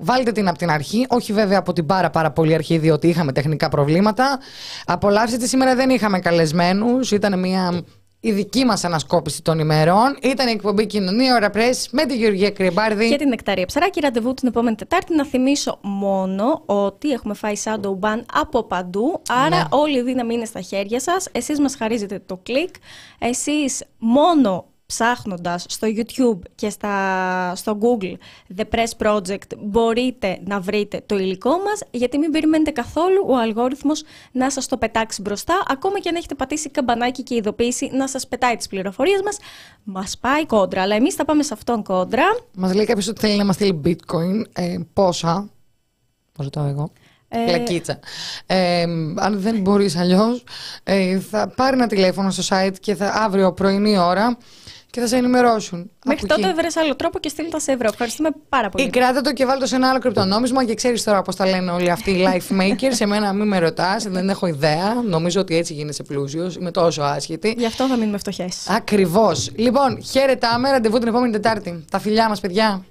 Βάλτε την από την αρχή, όχι βέβαια από την πάρα πάρα πολύ αρχή, διότι είχαμε τεχνικά προβλήματα. Απολαύστε σήμερα δεν είχαμε καλεσμένους. Ήταν μια η δική μας ανασκόπηση των ημερών. Ήταν η εκπομπή Κοινωνία Ωρα Πρέσ με τη Γεωργία Κρυμπάρδη. Και την Νεκταρία Ψαράκη. Ραντεβού την επόμενη Τετάρτη. Να θυμίσω μόνο ότι έχουμε φάει shadow ban από παντού. Άρα ναι. όλη η δύναμη είναι στα χέρια σας. Εσείς μας χαρίζετε το κλικ. Εσείς μόνο ψάχνοντας στο YouTube και στα, στο Google The Press Project μπορείτε να βρείτε το υλικό μας γιατί μην περιμένετε καθόλου ο αλγόριθμος να σας το πετάξει μπροστά ακόμα και αν έχετε πατήσει καμπανάκι και ειδοποίηση να σας πετάει τις πληροφορίες μας. Μας πάει κόντρα αλλά εμείς θα πάμε σε αυτόν κόντρα. Μας λέει κάποιος ότι θέλει να μας στείλει bitcoin. Ε, πόσα; Πώς το εγώ. Ε... Λακίτσα. Ε, αν δεν μπορείς αλλιώς, ε, θα πάρει ένα τηλέφωνο στο site και θα αύριο πρωινή ώρα και θα σε ενημερώσουν. Μέχρι τότε βρες άλλο τρόπο και στείλει τα σε ευρώ. Ευχαριστούμε πάρα πολύ. Ή κράτα το και βάλτε το σε ένα άλλο κρυπτονόμισμα και ξέρεις τώρα πώς τα λένε όλοι αυτοί οι life makers. σε μένα μην με ρωτάς, δεν έχω ιδέα. Νομίζω ότι έτσι γίνεσαι πλούσιος. Είμαι τόσο άσχετη. Γι' αυτό θα μείνουμε φτωχές. Ακριβώς. Λοιπόν, χαίρετάμε. Ραντεβού την επόμενη Τετάρτη. Τα φιλιά μας, παιδιά.